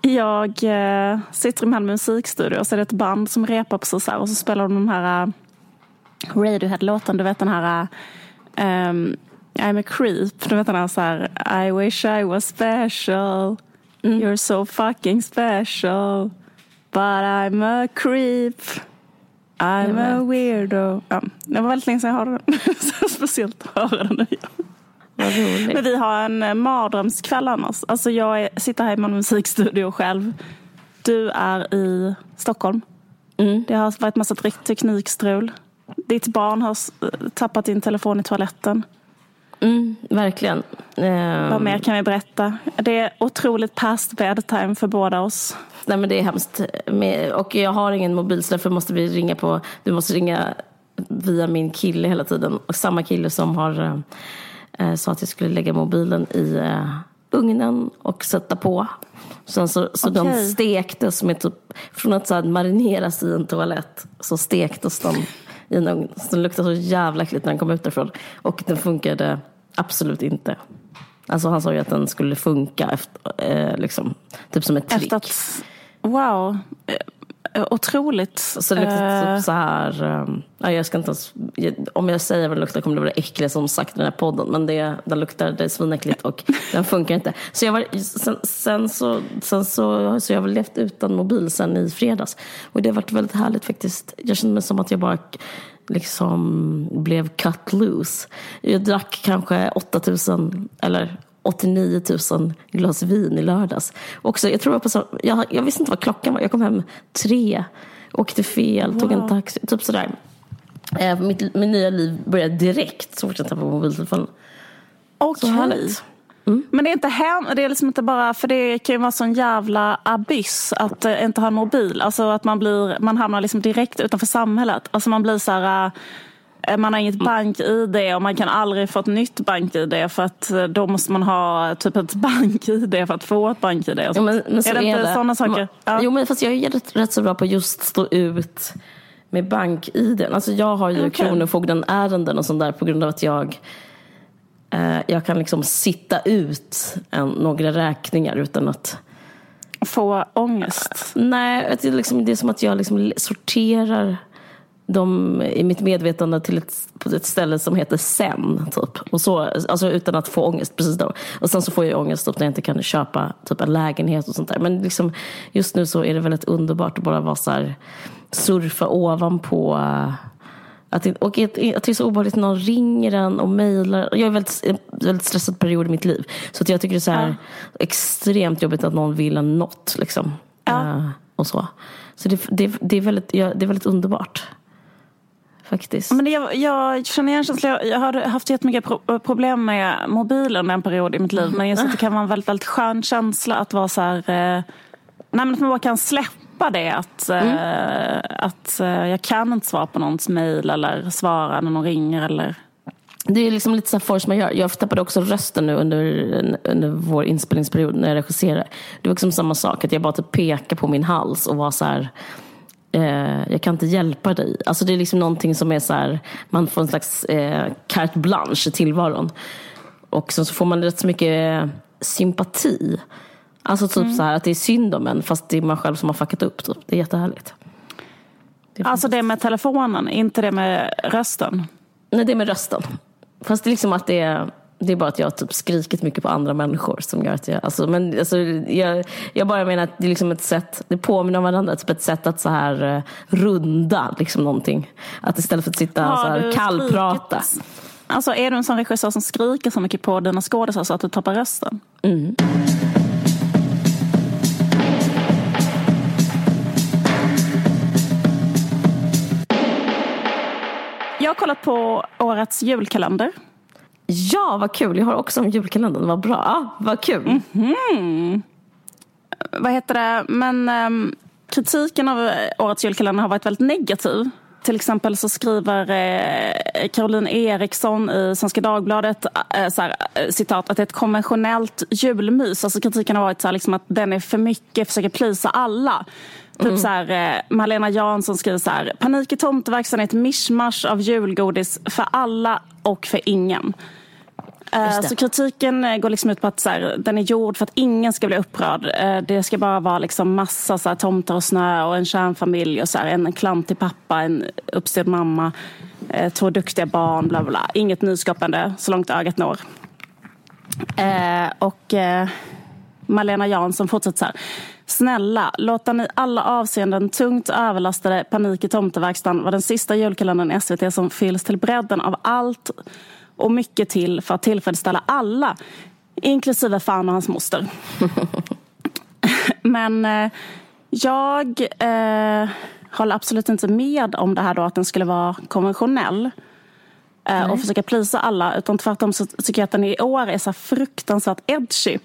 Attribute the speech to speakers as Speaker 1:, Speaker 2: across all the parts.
Speaker 1: Jag eh, sitter i Malmö musikstudio och så är det ett band som repar precis här och så spelar de den här uh, Radiohead-låten, du vet den här um, I'm a creep, du vet den här så här I wish I was special mm. You're so fucking special But I'm a creep I'm a weirdo. Ja, det var väldigt länge sedan jag hörde den. så speciellt att höra den nu. Men vi har en eh, mardrömskväll annars. Alltså jag är, sitter här i min musikstudio själv. Du är i Stockholm. Mm. Det har varit massa teknikstrul. Ditt barn har tappat din telefon i toaletten.
Speaker 2: Mm, verkligen.
Speaker 1: Vad mer kan vi berätta? Det är otroligt past bedtime för båda oss.
Speaker 2: Nej men det är hemskt. Och jag har ingen mobil så därför måste vi ringa på, du måste ringa via min kille hela tiden. Och samma kille som har eh, sa att jag skulle lägga mobilen i eh, ugnen och sätta på. Sen så, så okay. de stektes med typ, från att så här, marineras i en toalett så stektes de i en ugn. Så den luktade så jävla äckligt när den kom ut därifrån. Och den funkade absolut inte. Alltså han sa ju att den skulle funka efter, eh, liksom, typ som ett trick. Efter att,
Speaker 1: wow. Eh, otroligt.
Speaker 2: Så det luktar typ eh. så här, um, jag ska inte ens, om jag säger vad det luktar kommer det vara äckligt som sagt i den här podden. Men det, den luktar, det är svinäckligt och den funkar inte. Så jag var, sen, sen, så, sen så, så jag har väl levt utan mobil sen i fredags. Och det har varit väldigt härligt faktiskt. Jag kände mig som att jag bara liksom blev cut loose. Jag drack kanske 8000 eller 89 000 glas vin i lördags. Också, jag, tror jag, på, jag, jag visste inte vad klockan var. Jag kom hem tre, åkte fel, wow. tog en taxi. Typ sådär. Eh, mitt, mitt nya liv började direkt så fort jag tappade mobiltelefonen.
Speaker 1: Okay. Mm. Men det är inte hem, det är liksom inte bara, för det kan ju vara sån jävla abyss att uh, inte ha en mobil. Alltså att man blir, man hamnar liksom direkt utanför samhället. Alltså man blir så här, Eh, man har inget mm. bank-id och man kan aldrig få ett nytt bank-id för att eh, då måste man ha typ ett bank-id för att få ett bank-id. Jo, men, men är det inte det. sådana saker?
Speaker 2: Ja. Jo men fast jag är rätt, rätt så bra på just stå ut med bank-id. Alltså jag har ju okay. Kronofogden-ärenden och sånt där på grund av att jag eh, jag kan liksom sitta ut en, några räkningar utan att
Speaker 1: få ångest?
Speaker 2: Nej, det är, liksom, det är som att jag liksom sorterar dem i mitt medvetande till ett, på ett ställe som heter sen. Typ. Och så, alltså utan att få ångest precis då. Och sen så får jag ångest typ, när jag inte kan köpa typ, en lägenhet och sånt där. Men liksom, just nu så är det väldigt underbart att bara vara så här, surfa ovanpå uh, att, och att, att det är så obehagligt när någon ringer en och mejlar. Jag är en väldigt, väldigt stressad period i mitt liv. Så att jag tycker det är så här, ja. extremt jobbigt att någon vill en något. Liksom. Ja. Uh, och så så det, det, det, är väldigt, ja, det är väldigt underbart faktiskt.
Speaker 1: Men jag, jag känner igen känslan. Jag har haft jättemycket pro problem med mobilen en period i mitt liv. Men just att det kan vara en väldigt, väldigt skön känsla att vara så här... Eh, nej, att man bara kan släppa det. Att, eh, mm. eh, att eh, jag kan inte svara på någons mail eller svara när någon ringer. Eller...
Speaker 2: Det är liksom lite så force majeure. Jag tappade också rösten nu under, under vår inspelningsperiod när jag regisserade. Det var liksom samma sak. Att jag bara typ pekade på min hals och var så här eh, jag kan inte hjälpa dig. Alltså det är liksom någonting som är så här, man får en slags eh, carte blanche i tillvaron. Och så, så får man rätt så mycket sympati. Alltså typ mm. så här att det är synd om en fast det är man själv som har fuckat upp. Typ. Det är jättehärligt.
Speaker 1: Det är alltså det med telefonen, inte det med rösten?
Speaker 2: Nej, det är med rösten. Fast det är liksom att det är det är bara att jag har typ skrikit mycket på andra människor som gör att jag, alltså, men alltså, jag, jag bara menar att det är liksom ett sätt, det påminner om varandra, typ ett sätt att så här uh, runda liksom någonting. Att istället för att sitta och så här kallprata.
Speaker 1: Alltså är du en sån regissör som skriker så mycket på dina skådisar så att du tappar rösten? Mm. Jag har kollat på årets julkalender.
Speaker 2: Ja, vad kul. Jag har också en julkalender. Vad bra. Ja, vad kul.
Speaker 1: Mm -hmm. Vad heter det? Men um, kritiken av årets julkalender har varit väldigt negativ. Till exempel så skriver eh, Caroline Eriksson i Svenska Dagbladet eh, så här, eh, citat, att det är ett konventionellt julmys. Alltså kritiken har varit så här, liksom att den är för mycket, försöker plisa alla. Typ mm. så här, eh, Malena Jansson skriver så här, panik i tomteverkstan är ett mischmasch av julgodis för alla och för ingen. Eh, så kritiken eh, går liksom ut på att så här, den är gjord för att ingen ska bli upprörd. Eh, det ska bara vara liksom massa så här, tomtar och snö och en kärnfamilj och så här, en klantig pappa, en uppstyrd mamma, två duktiga barn, bla bla. Inget nyskapande så långt ögat når. och Malena Jansson fortsätter så här. Snälla, låt den i alla avseenden tungt överlastade Panik i tomteverkstan vara den sista julkalendern i SVT som fylls till bredden av allt och mycket till för att tillfredsställa alla, inklusive fan och hans moster. Men eh, jag eh, håller absolut inte med om det här då att den skulle vara konventionell eh, och försöka plisa alla. Utan tvärtom så tycker jag att den i år är så fruktansvärt edgy.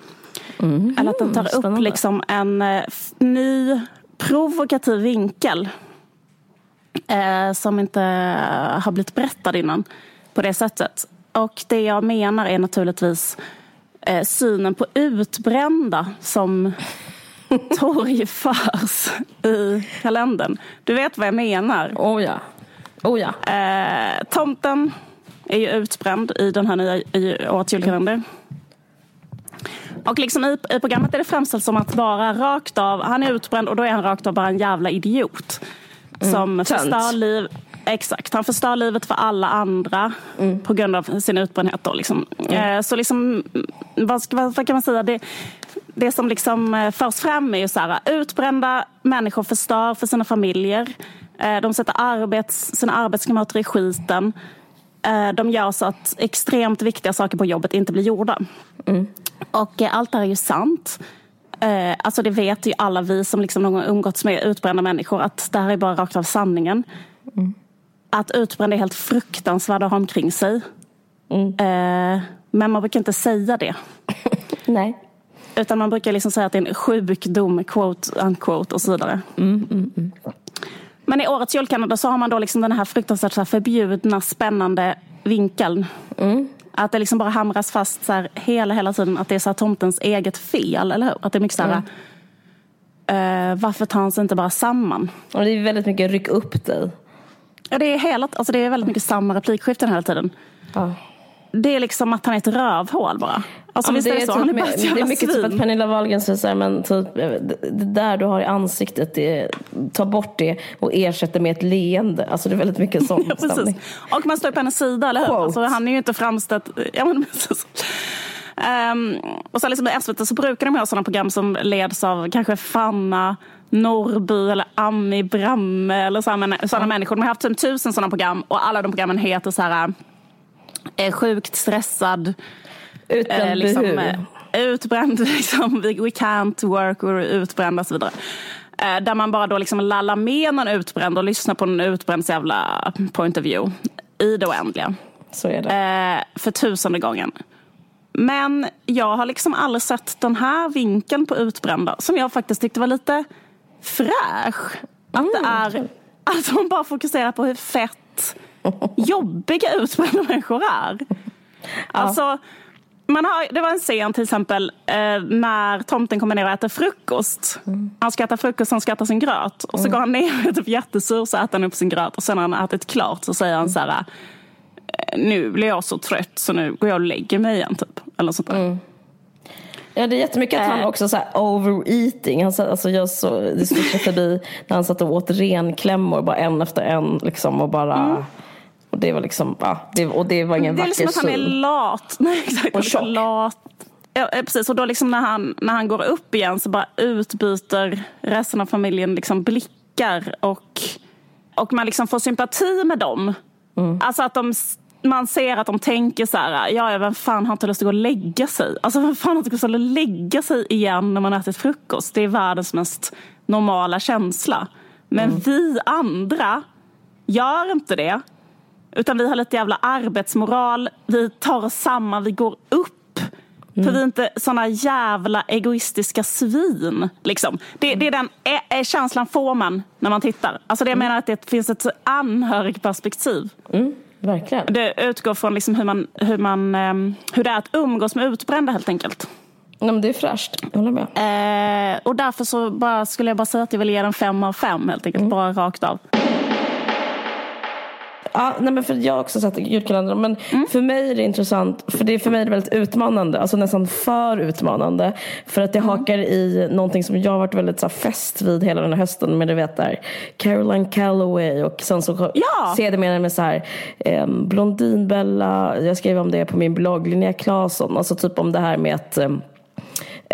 Speaker 1: Mm, Eller att den tar spännande. upp liksom en eh, ny provokativ vinkel eh, som inte har blivit berättad innan på det sättet. Och det jag menar är naturligtvis eh, synen på utbrända som torgförs i kalendern. Du vet vad jag menar?
Speaker 2: Oh ja. Oh ja.
Speaker 1: Eh, tomten är ju utbränd i den här nya i årets julkalender. Och liksom i, i programmet är det framställt som att bara rakt av, han är utbränd och då är han rakt av bara en jävla idiot. Mm. Som mm, förstör liv, Exakt, han förstör livet för alla andra mm. på grund av sin utbrändhet. Då, liksom. Mm. Så liksom, vad, ska, vad, kan man säga? Det, det som liksom eh, förs fram är ju så här, utbrända människor förstör för sina familjer. Eh, de sätter arbets, sina arbetskamrater i skiten. De gör så att extremt viktiga saker på jobbet inte blir gjorda. Mm. Och allt det här är ju sant. Alltså det vet ju alla vi som liksom någon gång umgåtts med utbrända människor att det här är bara rakt av sanningen. Mm att utbrända är helt fruktansvärda att ha omkring sig. Mm. Eh, men man brukar inte säga det.
Speaker 2: Nej.
Speaker 1: Utan man brukar liksom säga att det är en sjukdom, quote unquote och så vidare. Mm, mm, mm. Men i årets julkalender så har man då liksom den här fruktansvärt så här förbjudna, spännande vinkeln. Mm. Att det liksom bara hamras fast så här hela, hela tiden att det är så tomtens eget fel, eller hur? Att det är mycket så här, uh, varför tar han sig inte bara samman?
Speaker 2: Och det är väldigt mycket ryck upp dig.
Speaker 1: Ja, det är, hela, alltså det är väldigt mycket samma replikskiften hela tiden. Ja. Det är liksom att han är ett rövhål bara. Alltså, ja,
Speaker 2: visst det är, det så? Typ, han är bara ett Det är mycket svin. typ att Pernilla Wahlgren säger så här, men typ, det där du har i ansiktet, det, ta bort det och ersätt det med ett leende. Alltså det är väldigt mycket sån ja, stämning.
Speaker 1: Och man står på hennes sida, eller hur? Alltså, han är ju inte framställd... Ja, men, um, och så liksom i SVT så brukar de ha sådana program som leds av kanske Fanna Norrby eller Ami Bramme eller sådana, sådana människor. De har haft typ tusen sådana program och alla de programmen heter så här eh, sjukt stressad.
Speaker 2: Utbränd eh, liksom, eh,
Speaker 1: Utbränd, liksom, we, we can't work, we're utbränd och så vidare. Eh, där man bara då liksom lallar med någon utbränd och lyssnar på en utbränd jävla point of view i det oändliga.
Speaker 2: Så är det.
Speaker 1: Eh, för tusende gången. Men jag har liksom aldrig sett den här vinkeln på utbrända som jag faktiskt tyckte var lite fräsch. Att mm. det är att hon bara fokuserar på hur fett jobbiga utbrända människor är. Alltså, man har, det var en scen till exempel eh, när tomten kommer ner och äter frukost. Mm. Han ska äta frukost, han ska äta sin gröt. Och så mm. går han ner och är typ jättesur, så äter han upp sin gröt. Och sen när han har ätit klart så säger han så här, eh, nu blir jag så trött så nu går jag och lägger mig igen. Typ. Eller sånt där. Mm.
Speaker 2: Ja, det är jättemycket att han äh. också så här overeating. Han alltså jag så, det switchade förbi när han satt och åt renklämmor bara en efter en. Liksom, och bara... Mm. Och det var liksom, ja, det, och det var ingen vacker
Speaker 1: syn. Det är liksom att han är lat. Nej, exakt. Och tjock. Lat. Ja, eh, precis. Och då liksom när han, när han går upp igen så bara utbyter resten av familjen liksom blickar och, och man liksom får sympati med dem. Mm. Alltså att de man ser att de tänker så här, ja, vem fan har inte lust att gå och lägga sig? Alltså vem fan har inte lust att lägga sig igen när man ätit frukost? Det är världens mest normala känsla. Men mm. vi andra gör inte det. Utan vi har lite jävla arbetsmoral, vi tar oss samman, vi går upp. Mm. För vi är inte såna jävla egoistiska svin. Liksom. Det, det är den är, är känslan får man när man tittar. Alltså det jag mm. menar att det finns ett anhörigperspektiv.
Speaker 2: Mm. Verkligen.
Speaker 1: Det utgår från liksom hur, man, hur, man, ehm, hur det är att umgås med utbrända helt enkelt.
Speaker 2: Ja, men det är fräscht, jag håller
Speaker 1: med. Eh, och därför så bara, skulle jag bara säga att jag vill ge den fem av fem helt enkelt, mm. bara rakt av.
Speaker 2: Ja, nej men för jag har också sett julkalendern. Men
Speaker 1: Mm.
Speaker 2: för mig är det intressant. För det är för mig är det väldigt utmanande. Alltså nästan för utmanande. För att det
Speaker 1: Mm.
Speaker 2: hakar i någonting som jag har varit väldigt så här, fäst vid hela den här hösten. Men du vet där Caroline Calloway och sen så
Speaker 1: Ja.
Speaker 2: sedermera med så här eh, Blondinbella. Jag skrev om det på min blogg. Linnea Claesson. Alltså typ om det här med att eh,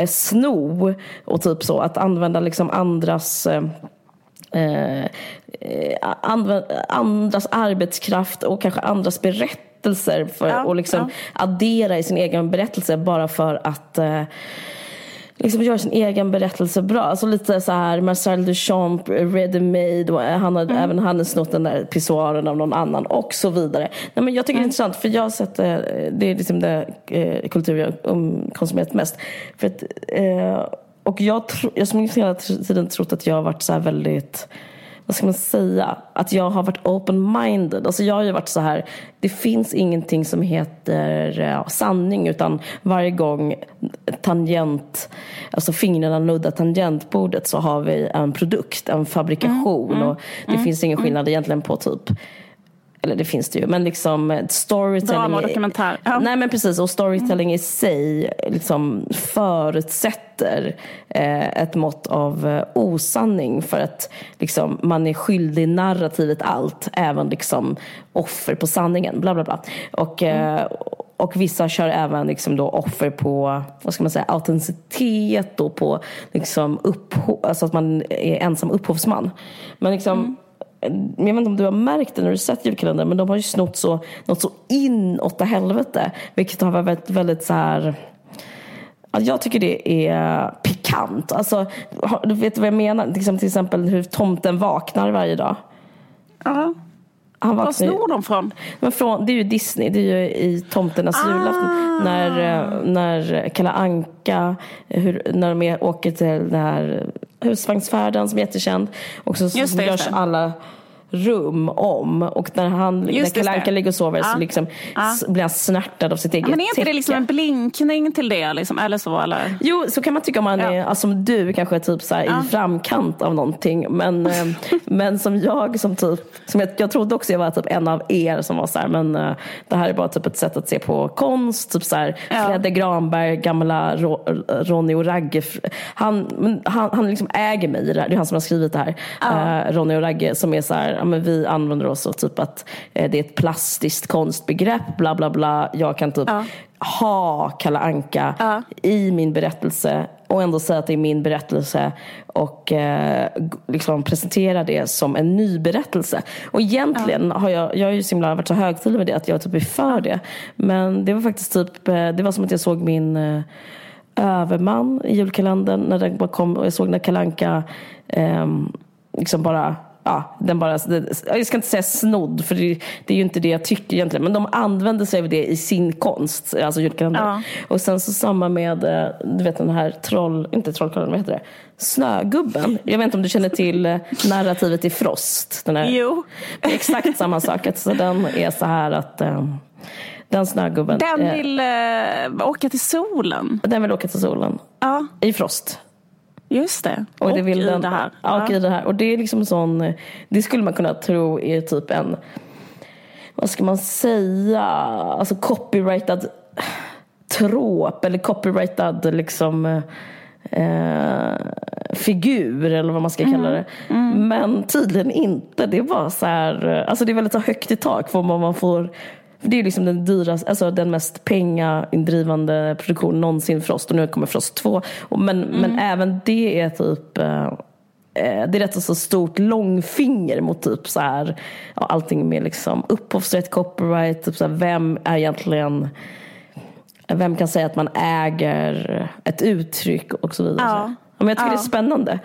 Speaker 2: sno och typ så. Att använda liksom andras eh, eh, anvä- andras arbetskraft och kanske andras berättelser för
Speaker 1: Ja,
Speaker 2: att liksom addera i sin egen berättelse bara för att eh, liksom göra sin egen berättelse bra. Alltså lite så här Marcel Duchamp, Ready Made och han har, även han har snott den där pissoaren av någon annan och så vidare. Nej, men jag tycker det är intressant för jag har sett eh, det är liksom det eh, kultur jag um, konsumerat mest. För att, eh, och jag, tro, jag har hela tiden trott att jag har varit så här väldigt vad ska man säga, att jag har varit open-minded. Alltså jag har ju varit så här, det finns ingenting som heter eh, sanning utan varje gång tangent, alltså fingrarna nuddar tangentbordet så har vi en produkt, en fabrikation. Och det finns ingen skillnad egentligen på typ eller det finns det ju, men liksom eh, storytelling...
Speaker 1: Drama och dokumentär. Ja.
Speaker 2: Nej men precis, och storytelling i sig liksom förutsätter eh, ett mått av eh, osanning för att liksom, man är skyldig narrativet allt, även liksom offer på sanningen, bla bla bla. Och, eh, och vissa kör även liksom då offer på vad ska man säga, autenticitet och på liksom upphov, alltså att man är ensam upphovsman. Men liksom jag vet inte om du har märkt det när du sett julkalendern men de har ju snott så, något så inåt helvete. Vilket har varit väldigt så här... Ja, jag tycker det är pikant. Alltså, du vet vad jag menar? Till exempel hur tomten vaknar varje dag.
Speaker 1: Ja.
Speaker 2: Han
Speaker 1: Var snor de från?
Speaker 2: men från, det är ju Disney, det är ju i Tomternas
Speaker 1: Ah.
Speaker 2: julafton. När, eh, när Kalle Anka, hur, när de åker till den här husvagnsfärden som är jättekänd. Och så, så
Speaker 1: Just det, just
Speaker 2: görs
Speaker 1: det.
Speaker 2: alla rum om. Och när, han, när
Speaker 1: Just det,
Speaker 2: Kalle ligger och sover så
Speaker 1: Ja.
Speaker 2: liksom,
Speaker 1: Ja.
Speaker 2: blir han snärtad av sitt eget
Speaker 1: Men är inte det liksom en blinkning till det? Liksom, eller så? Eller?
Speaker 2: Jo, så kan man tycka om man
Speaker 1: Ja.
Speaker 2: är, alltså, som du kanske är typ så här, i framkant av någonting. Men, eh, men som jag, som typ, som jag, jag trodde också jag var typ en av er som var så här, men eh, det här är bara typ ett sätt att se på konst. Typ så här,
Speaker 1: Ja.
Speaker 2: Fredde Granberg, gamla Ro, Ronny och Ragge. Han, han, han liksom äger mig i det här. Det är han som har skrivit det här. Eh, Ronny och Ragge som är så här, ja, men vi använder oss av typ att eh, det är ett plastiskt konstbegrepp, bla bla bla. Jag kan typ
Speaker 1: Ja.
Speaker 2: ha Kalle Anka
Speaker 1: Ja.
Speaker 2: i min berättelse och ändå säga att det är min berättelse och eh, liksom presentera det som en ny berättelse. Och egentligen har jag, jag har ju så himla varit så högtidlig med det att jag typ är för det. Men det var faktiskt typ, eh, det var som att jag såg min eh, överman i julkalendern när den kom och jag såg när Kalle Anka ehm, liksom bara Ja, den bara, jag ska inte säga snodd, för det, det är ju inte det jag tycker egentligen. Men de använder sig av det i sin konst, alltså julkalendern.
Speaker 1: Ja.
Speaker 2: Och sen så samma med, eh, du vet den här troll, inte trollkarlen, vad heter det? Snögubben. Jag vet inte om du känner till eh, narrativet i Frost? Den här,
Speaker 1: Jo.
Speaker 2: Exakt samma sak. Alltså, den är så här att eh, den snögubben,
Speaker 1: Den vill eh, åka till solen.
Speaker 2: den vill åka till solen.
Speaker 1: Ja,
Speaker 2: I Frost.
Speaker 1: Just det.
Speaker 2: Och, det vill
Speaker 1: i
Speaker 2: den,
Speaker 1: det här.
Speaker 2: Ja, och i det här. Och det är liksom sån, eh, det skulle man kunna tro är typ en, vad ska man säga, alltså copyrightad trop eller copyrightad liksom eh, figur eller vad man ska kalla det. Men tydligen inte. Det är bara så här, eh, alltså det är väldigt så högt i tak för vad man får för det är liksom den dyraste, alltså den mest pengaindrivande produktionen någonsin Frost och nu kommer Frost 2. Och Men, men även det är typ eh, eh, det är rätt så stort långfinger mot typ så här, ja, allting med liksom upphovsrätt, copyright, typ så här, vem är egentligen vem kan säga att man äger ett uttryck och så vidare.
Speaker 1: Ja.
Speaker 2: Men jag tycker
Speaker 1: Ja.
Speaker 2: det är spännande.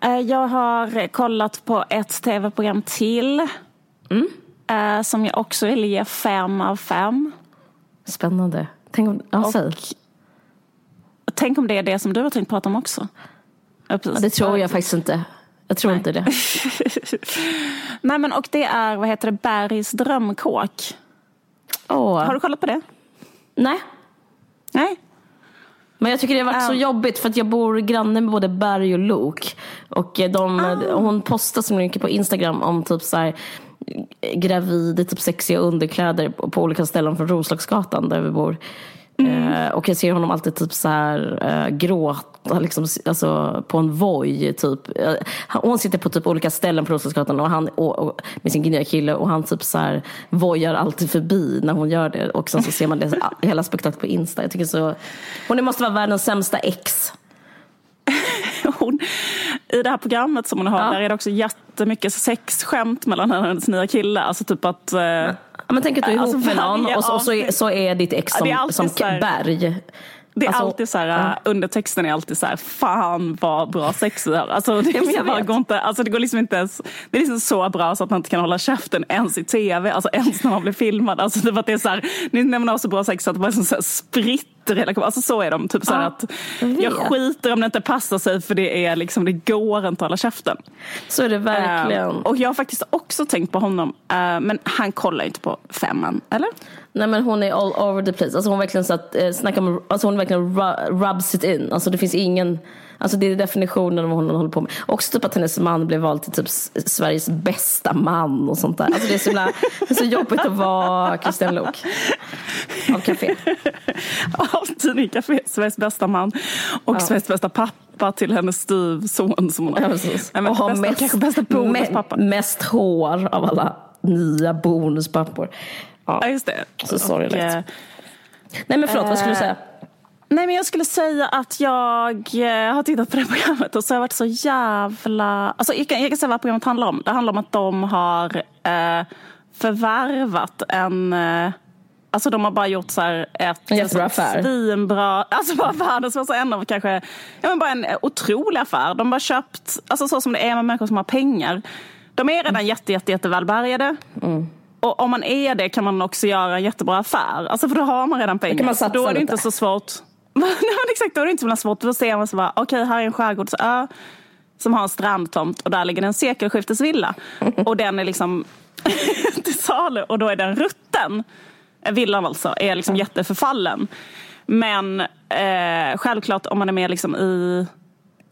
Speaker 1: Jag har kollat på ett tv-program till.
Speaker 2: Mm.
Speaker 1: eh, Som jag också vill ge fem av fem.
Speaker 2: Spännande. Tänk om, ja, säg.
Speaker 1: Tänk om det är det som du har tänkt prata om också. Ja, precis.
Speaker 2: Ja, det tror jag faktiskt inte. Jag tror inte det.
Speaker 1: Nej, men och det är, vad heter det, Bergs drömkåk.
Speaker 2: Åh.
Speaker 1: Har du kollat på det?
Speaker 2: Nej.
Speaker 1: Nej?
Speaker 2: Men jag tycker det har varit så
Speaker 1: Ja.
Speaker 2: jobbigt för att jag bor granne med både Berg och Lok. Och eh, de,
Speaker 1: Ah.
Speaker 2: hon postar så mycket på Instagram om typ så här gravid i typ sexiga underkläder på, på olika ställen från Roslagsgatan där vi bor.
Speaker 1: Mm.
Speaker 2: Eh, och jag ser honom alltid typ så här eh, gråta liksom, alltså, på en voj typ. Eh, hon sitter på typ olika ställen på Roslagsgatan och han, och, och, med sin nya kille och han typ så här vojar alltid förbi när hon gör det. Och sen så ser man det, hela spektaklet på Insta. Jag tycker så, hon måste vara världens sämsta ex.
Speaker 1: Hon, I det här programmet som hon har,
Speaker 2: Ja.
Speaker 1: där är det också jättemycket sexskämt mellan henne och hennes nya kille. Alltså typ att... eh,
Speaker 2: Ja, men tänk att du är ihop
Speaker 1: Alltså,
Speaker 2: med någon och så, och så, är,
Speaker 1: avsnitt-
Speaker 2: så är ditt ex som, som berg.
Speaker 1: Det är
Speaker 2: Alltså,
Speaker 1: alltid så här,
Speaker 2: ja.
Speaker 1: undertexten är alltid så här, fan vad bra sex vi har. Alltså, det,
Speaker 2: Ja,
Speaker 1: bara går inte, alltså, det går liksom inte ens, det är liksom så bra så att man inte kan hålla käften ens i tv, alltså ens när man blir filmad. Alltså, det, var att det är så här, ni- när man har så bra sex så att det bara liksom så här spritter hela kroppen. Alltså så är de. Typ så här
Speaker 2: Ja,
Speaker 1: att
Speaker 2: jag
Speaker 1: skiter om det inte passar sig för det är liksom, det går inte att hålla käften.
Speaker 2: Så är det verkligen.
Speaker 1: Eh, och jag har faktiskt också tänkt på honom, eh, men han kollar inte på femman, eller?
Speaker 2: Nej men hon är all over the place. Alltså hon verkligen så att, eh, snacka om, alltså hon verkligen ru- rubs it in. Alltså det finns ingen, alltså det är definitionen av vad hon håller på med. Också typ att hennes man blev vald till typ Sveriges bästa man och sånt där. Alltså det är så, himla, det är så jobbigt att vara Christian Lok. Av Café.
Speaker 1: av Tidning Café, Sveriges bästa man och Sveriges bästa pappa till hennes styvson som hon har.
Speaker 2: Ja, precis.
Speaker 1: Nej, men
Speaker 2: och har
Speaker 1: bästa,
Speaker 2: mest,
Speaker 1: kanske bästa bonuspappa.
Speaker 2: me, mest hår av alla nya bonuspappor. Ja.
Speaker 1: Just det.
Speaker 2: Så sorgligt.
Speaker 1: Och, eh,
Speaker 2: Nej men förlåt, vad skulle du
Speaker 1: Eh,
Speaker 2: säga?
Speaker 1: Nej men jag skulle säga att jag eh, har tittat på det programmet och så har jag varit så jävla... Alltså jag kan, jag kan säga vad programmet handlar om. Det handlar om att de har eh, förvärvat en... Eh, alltså de har bara gjort så här ett
Speaker 2: En jättebra affär.
Speaker 1: svinbra... Alltså bara världens alltså en av kanske... Ja men bara en otrolig affär. De har köpt, alltså så som det är med människor som har pengar. De är redan jätte, jätte, jätte välbärgade.
Speaker 2: Mm.
Speaker 1: Och om man är det kan man också göra en jättebra affär. Alltså för då har man redan pengar.
Speaker 2: kan man satsa
Speaker 1: då är det
Speaker 2: lite.
Speaker 1: inte så svårt. Nej, men exakt, då är det inte så svårt. Då ser man så bara, okej här är en skärgårdsö som har en strandtomt och där ligger en sekelskiftesvilla. Och den är liksom till salu och då är den rutten. Villan alltså, är liksom jätteförfallen. Men eh, självklart om man är med liksom i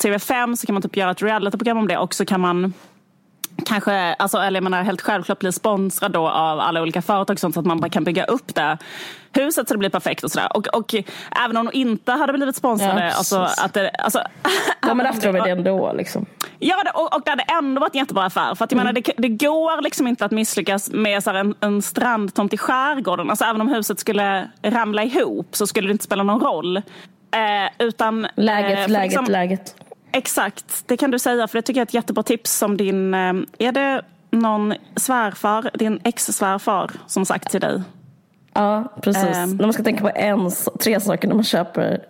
Speaker 1: TV5 så kan man typ göra ett realityprogram om det och så kan man kanske, alltså, eller jag menar helt självklart bli sponsrad då av alla olika företag sånt så att man bara kan bygga upp det huset så det blir perfekt och sådär. Och, och även om de inte hade blivit sponsrade,
Speaker 2: Ja,
Speaker 1: alltså att det, alltså,
Speaker 2: Ja men haft det ändå liksom.
Speaker 1: Ja, det, och, och det hade ändå varit en jättebra affär. För att jag menar, det, det går liksom inte att misslyckas med så en, en strandtomt i skärgården. Alltså även om huset skulle ramla ihop så skulle det inte spela någon roll. Eh, utan,
Speaker 2: Läget,
Speaker 1: eh,
Speaker 2: läget,
Speaker 1: liksom-
Speaker 2: läget.
Speaker 1: Exakt, det kan du säga. För det tycker jag är ett jättebra tips som din... eh, Är det någon svärfar, din ex-svärfar som sagt till dig?
Speaker 2: Ja, precis.
Speaker 1: Ehm.
Speaker 2: När man ska tänka på en, tre saker när man köper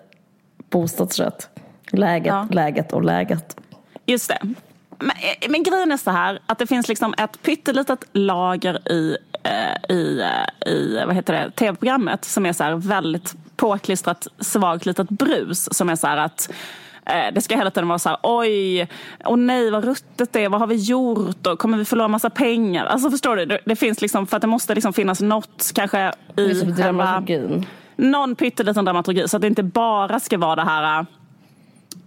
Speaker 2: bostadsrätt. Läget,
Speaker 1: Ja.
Speaker 2: läget och läget.
Speaker 1: Just det. Men, eh, men grejen är så här att det finns liksom ett pyttelitet lager i, eh, i, i vad heter det, tv-programmet som är så här väldigt påklistrat svagt litet brus som är så här att det ska hela tiden vara så här, oj, åh nej vad ruttet det är, vad har vi gjort och kommer vi förlora massa pengar? Alltså förstår du, det, finns liksom, för att det måste liksom finnas något kanske i själva,
Speaker 2: dramaturgin.
Speaker 1: någon pytteliten dramaturgi så att det inte bara ska vara det här äh,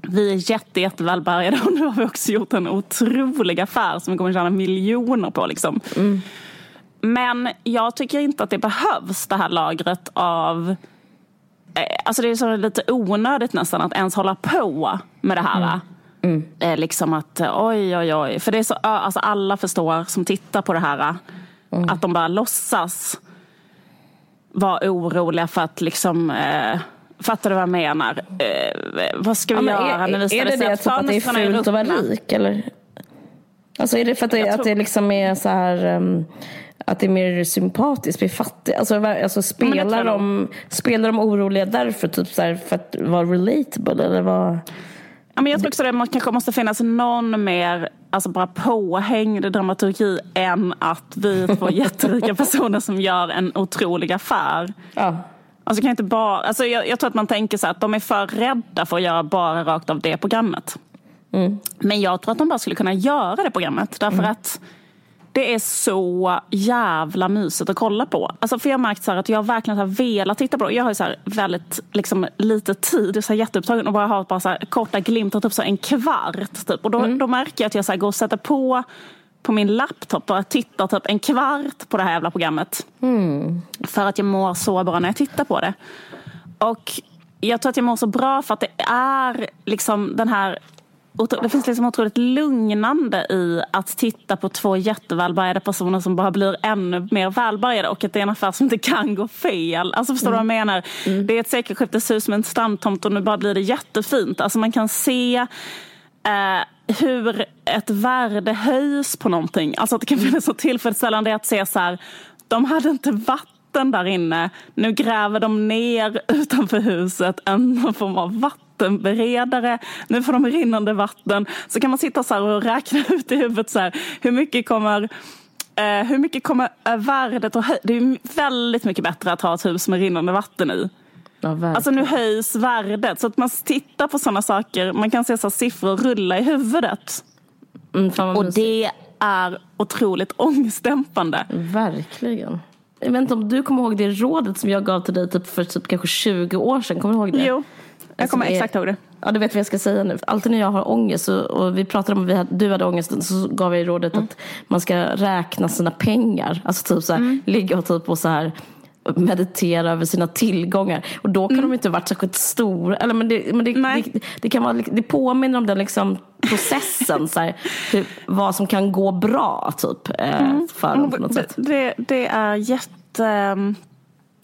Speaker 1: vi är jätte, jättevälbärgade och nu har vi också gjort en otrolig affär som vi kommer tjäna miljoner på. Liksom. Men jag tycker inte att det behövs det här lagret av eh, Alltså det är så lite onödigt nästan att ens hålla på med det här. Eh, liksom att eh, oj, oj, oj. För det är så, alltså alla förstår som tittar på det här att de bara låtsas vara oroliga för att liksom eh, Fattar du vad jag menar? Eh, vad ska vi
Speaker 2: Ja,
Speaker 1: göra
Speaker 2: är,
Speaker 1: när vi ställer
Speaker 2: det det
Speaker 1: att
Speaker 2: typ att det är
Speaker 1: fönstren är
Speaker 2: fult att vara rik? Eller? Alltså är det för att det, att det liksom är så här um, att det är mer sympatiskt att bli fattig? Alltså, alltså spelar, de, spelar de oroliga därför? Typ så här, för att vara relatable? Eller vad?
Speaker 1: Ja, men jag tror också det kanske måste finnas någon mer alltså bara påhängd dramaturgi än att vi två jätterika personer som gör en otrolig affär.
Speaker 2: Ja.
Speaker 1: Alltså, kan inte bara, alltså jag, jag tror att man tänker så här att de är för rädda för att göra bara rakt av det programmet. Men jag tror att de bara skulle kunna göra det programmet. Därför att Det är så jävla mysigt att kolla på. Alltså för jag har märkt så att jag verkligen har velat titta på det. Jag har ju så väldigt liksom, lite tid, jag är jätteupptagen och bara har bara så korta glimtar, typ så en kvart. Typ. Och då, mm. då märker jag att jag så går och sätter på på min laptop och tittar typ en kvart på det här jävla programmet. Mm. För att jag mår så bra när jag tittar på det. Och jag tror att jag mår så bra för att det är liksom den här det finns liksom otroligt lugnande i att titta på två jättevälbärgade personer som bara blir ännu mer välbärgade och att det är en affär som inte kan gå fel. Alltså förstår mm. du vad jag menar? Mm. Det är ett sekelskifteshus med en strandtomt och nu bara blir det jättefint. Alltså man kan se eh, hur ett värde höjs på någonting. Alltså att det kan bli mm. så tillfredsställande att se så här, de hade inte vatten där inne. Nu gräver de ner utanför huset en form av vatten vattenberedare, nu får de rinnande vatten. Så kan man sitta så och räkna ut i huvudet så här, hur mycket kommer eh, hur mycket kommer värdet att höjas? Det är väldigt mycket bättre att ha ett hus med rinnande vatten i. Ja, alltså nu höjs värdet. Så att man tittar på sådana saker, man kan se så siffror rulla i huvudet. Mm, och det är otroligt ångestdämpande.
Speaker 2: Verkligen. Jag vet inte om du kommer ihåg det rådet som jag gav till dig typ för typ kanske 20 år sedan. Kommer du ihåg det?
Speaker 1: Jo. Jag kommer exakt ihåg det.
Speaker 2: Ja, du vet vad jag ska säga nu. Alltid när jag har ångest och, vi pratade om att du hade ångest så gav jag rådet mm. att man ska räkna sina pengar. Alltså typ så här, mm. ligga och typ och så här meditera över sina tillgångar. Och då kan mm. de inte varit särskilt stora. Eller, men det, men det, det, det, kan vara, det påminner om den liksom processen. så här, hur, vad som kan gå bra typ, eh, mm. för dem på något sätt.
Speaker 1: Det, det är jätte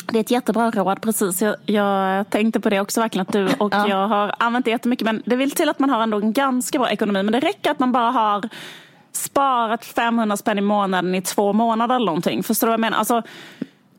Speaker 1: det är ett jättebra råd, precis. Jag, jag, tänkte på det också verkligen att du och ja. jag har använt det jättemycket. Men det vill till att man har ändå en ganska bra ekonomi. Men det räcker att man bara har sparat 500 spänn i månaden i två månader eller någonting. Förstår du vad jag menar? Alltså,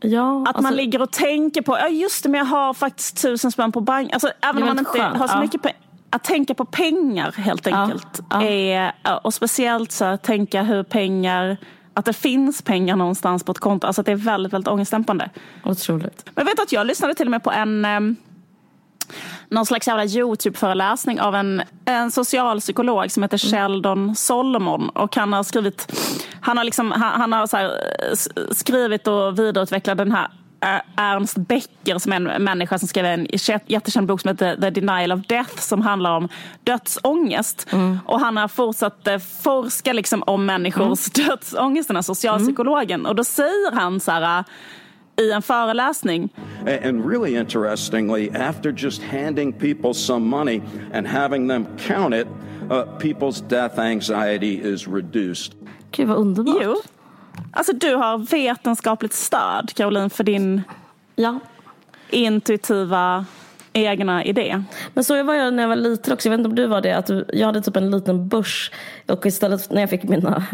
Speaker 1: ja, att alltså, man ligger och tänker på, ja just det men jag har faktiskt tusen spänn på bank. Alltså, även om man inte skönt. har så ja. mycket pengar att tänka på pengar helt enkelt. Ja, ja. Är, och speciellt så att tänka hur pengar att det finns pengar någonstans på ett konto. Alltså att det är väldigt, väldigt ångestdämpande.
Speaker 2: Otroligt.
Speaker 1: Men jag vet att jag lyssnade till och med på en um, någon slags jävla Youtube-föreläsning av en, en socialpsykolog som heter Sheldon Solomon. Och han har skrivit, han har liksom, han, han har här, skrivit och vidareutvecklat den här Ernst Becker som är en människa som skrev en jättekänd bok som heter The Denial of Death som handlar om dödsångest. Mm. Och han har fortsatt eh, forska liksom om människors mm. dödsångest, den här socialpsykologen. Mm. Och då säger han så här i en föreläsning.
Speaker 3: And really interestingly, after just handing people some money and having them count it, uh, people's death anxiety is reduced.
Speaker 2: Gud vad underbart.
Speaker 1: Jo. Alltså du har vetenskapligt stöd, Caroline, för din ja. intuitiva egna idé.
Speaker 2: Men så var jag när jag var liten också. Jag vet inte om du var det. Att jag hade typ en liten börs. Och istället när jag fick mina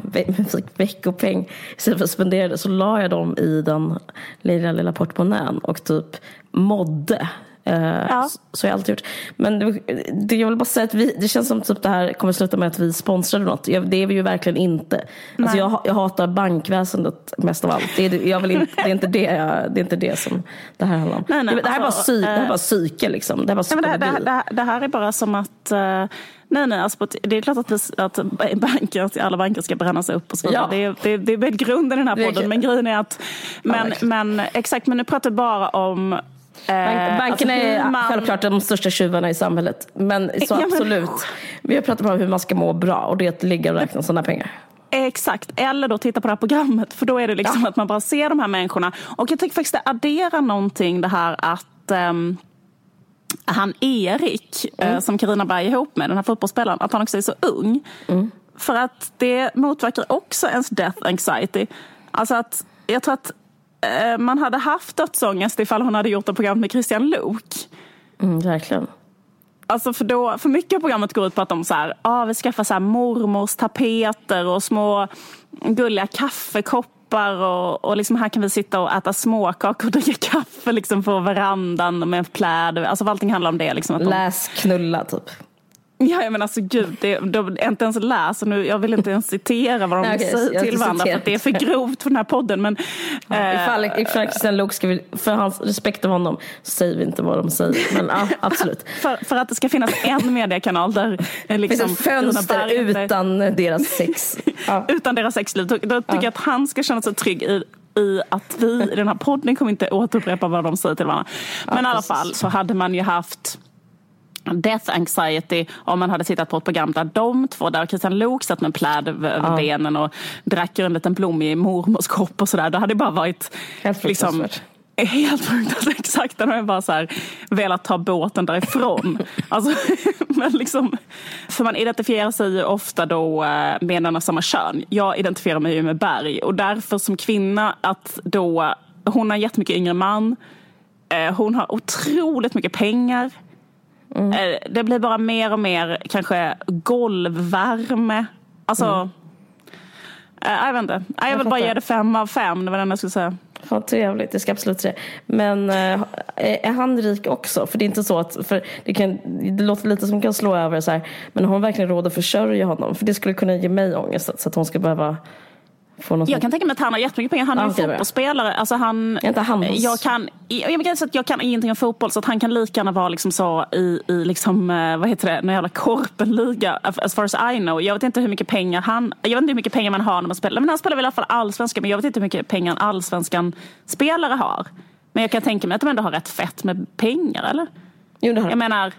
Speaker 2: veckopeng istället för att spendera det så la jag dem i den lilla, lilla portmonnän och typ mådde. Eh, ja. Så har jag alltid gjort. Men det, jag vill bara säga att vi, det känns som typ det här kommer sluta med att vi sponsrade något. det är vi ju verkligen inte. Alltså jag, jag hatar bankväsendet mest av allt. Det är, jag vill inte, det, är inte det, jag, det är inte det som det här handlar om. Nej, nej, det, här alltså, är bara det här är bara psyke liksom. Det här, är bara
Speaker 1: det, det, det, här är bara som att uh, Nej, nej, alltså, det är klart att, vi, att banker, alla banker ska brännas upp och så vidare. Ja. Det, det, det är grunden i den här podden. Men grejen är att, men, men, exakt, men nu pratar vi bara om
Speaker 2: Bank, bankerna alltså är man... självklart de största tjuvarna i samhället. Men så ja, absolut. Men... Vi har pratat om hur man ska må bra och det är att ligga och räkna sådana pengar.
Speaker 1: Exakt, eller då titta på det här programmet. För då är det liksom ja. att man bara ser de här människorna. Och jag tycker faktiskt det adderar någonting det här att um, han Erik, eh, mm. uh, som Karina Berg är ihop med, den här fotbollsspelaren, att han också är så ung. Mm. För att det motverkar också ens death anxiety. Alltså att jag tror att Eh, man hade haft dödsångest ifall hon hade gjort ett program med Christian Luuk.
Speaker 2: Mm, verkligen.
Speaker 1: Alltså för, då, för mycket av programmet går ut på att de så här, ah, vi skaffar så här mormors tapeter och små gulliga kaffekoppar och, och liksom här kan vi sitta och äta småkakor och dricka kaffe liksom på verandan med pläd. Alltså allting handlar om det. Liksom,
Speaker 2: att de... Läs knulla typ.
Speaker 1: Ja, men alltså gud, det, de inte ens läser nu. Jag vill inte ens citera vad de
Speaker 2: Nej, okej,
Speaker 1: säger till varandra för det är för grovt för den här podden. Men,
Speaker 2: Ja,
Speaker 1: eh,
Speaker 2: ifall, ifall Christian Luuk ska vi, för hans respekt av honom, så säger vi inte vad de säger. Men ja, absolut.
Speaker 1: för, för att det ska finnas en mediekanal där
Speaker 2: Det
Speaker 1: liksom,
Speaker 2: finns ett fönster
Speaker 1: Berg inte-
Speaker 2: utan deras sex. Ja.
Speaker 1: utan deras sexliv. Då, då tycker jag att han ska känna sig trygg i, i att vi i den här podden kommer inte återupprepa vad de säger till varandra. Men i alla fall så hade man ju haft Death anxiety om man hade tittat på ett program där de två, där Christian Luuk satt med en pläd över över benen och drack ur en liten blommig mormors kopp och sådär. Det hade bara varit
Speaker 2: Helt
Speaker 1: liksom. Helt fruktansvärt, exakt. Den har bara så här, velat ta båten därifrån. alltså, men liksom, för man identifierar sig ju ofta då eh, med en av samma kön. Jag identifierar mig ju med Berg och därför som kvinna att då, hon har jättemycket yngre man. Eh, hon har otroligt mycket pengar. Eh, Det blir bara mer och mer kanske golvvärme. Alltså, eh, jag vet inte. Jag vill bara ge det fem av fem. Det var det jag skulle säga.
Speaker 2: Vad trevligt, det ska absolut det. Men eh, är han rik också? För det är inte så att, för det, kan, det låter lite som kan slå över så här, men har hon verkligen råd att försörja honom? För det skulle kunna ge mig ångest, så att hon ska behöva få något
Speaker 1: Jag kan tänka mig att han har jättemycket pengar. Han är ju
Speaker 2: bra.
Speaker 1: fotbollsspelare. Alltså han,
Speaker 2: inte han hos-
Speaker 1: jag, kan, jag, att jag kan ingenting om fotboll så att han kan lika gärna vara liksom så i, i liksom, eh, vad heter det, någon jävla korpenliga as far as I know. Jag vet inte hur mycket pengar han, jag vet inte hur mycket pengar man har när man spelar. Men han spelar väl i alla fall allsvenskan men jag vet inte hur mycket pengar en allsvenskan spelare har. Men jag kan tänka mig att de ändå har rätt fett med pengar eller?
Speaker 2: Jo, det har
Speaker 1: Jag menar,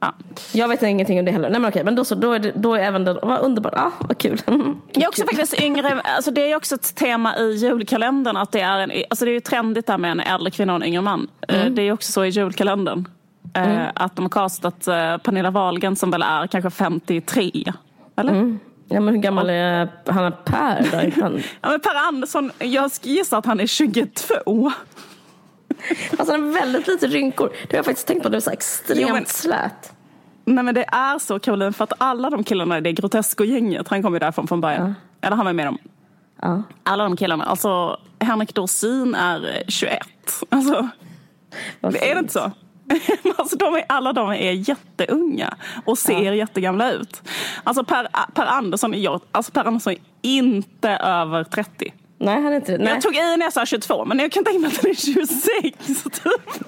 Speaker 1: ja.
Speaker 2: Jag vet ingenting om det heller. Nej men okej, men då, så, då, är, det, då är även den, vad underbart, ah, vad kul.
Speaker 1: Jag är också faktiskt yngre, alltså det är också ett tema i julkalendern att det är en, alltså det är ju trendigt där med en äldre kvinna och en yngre man. Eh, Det är ju också så i julkalendern. eh, Att de har castat eh, Pernilla Wahlgren som väl är kanske 53. Eller?
Speaker 2: Ja men hur gammal är Hanna Per då?
Speaker 1: Ja, men Per Andersson, jag gissar att han är 22.
Speaker 2: alltså han har väldigt lite rynkor. Det har jag faktiskt tänkt på, det är så extremt
Speaker 1: Jo, men-
Speaker 2: slät.
Speaker 1: Nej men det är så Caroline, för att alla de killarna i det Grotesco-gänget, han kommer ju därifrån från början. Eller han var med dem.
Speaker 2: Ja.
Speaker 1: Alla de killarna, alltså Henrik Dorsin är eh, 21. Alltså,
Speaker 2: Vad
Speaker 1: är det
Speaker 2: fint.
Speaker 1: inte så? alltså de är, alla de är jätteunga och ser jättegamla ut. Alltså Per, per Andersson är jag, alltså Per Andersson är inte över 30.
Speaker 2: Nej han är inte det. Nej.
Speaker 1: Jag tog i när jag sa 22 men jag kan tänka mig att han är 26. Typ.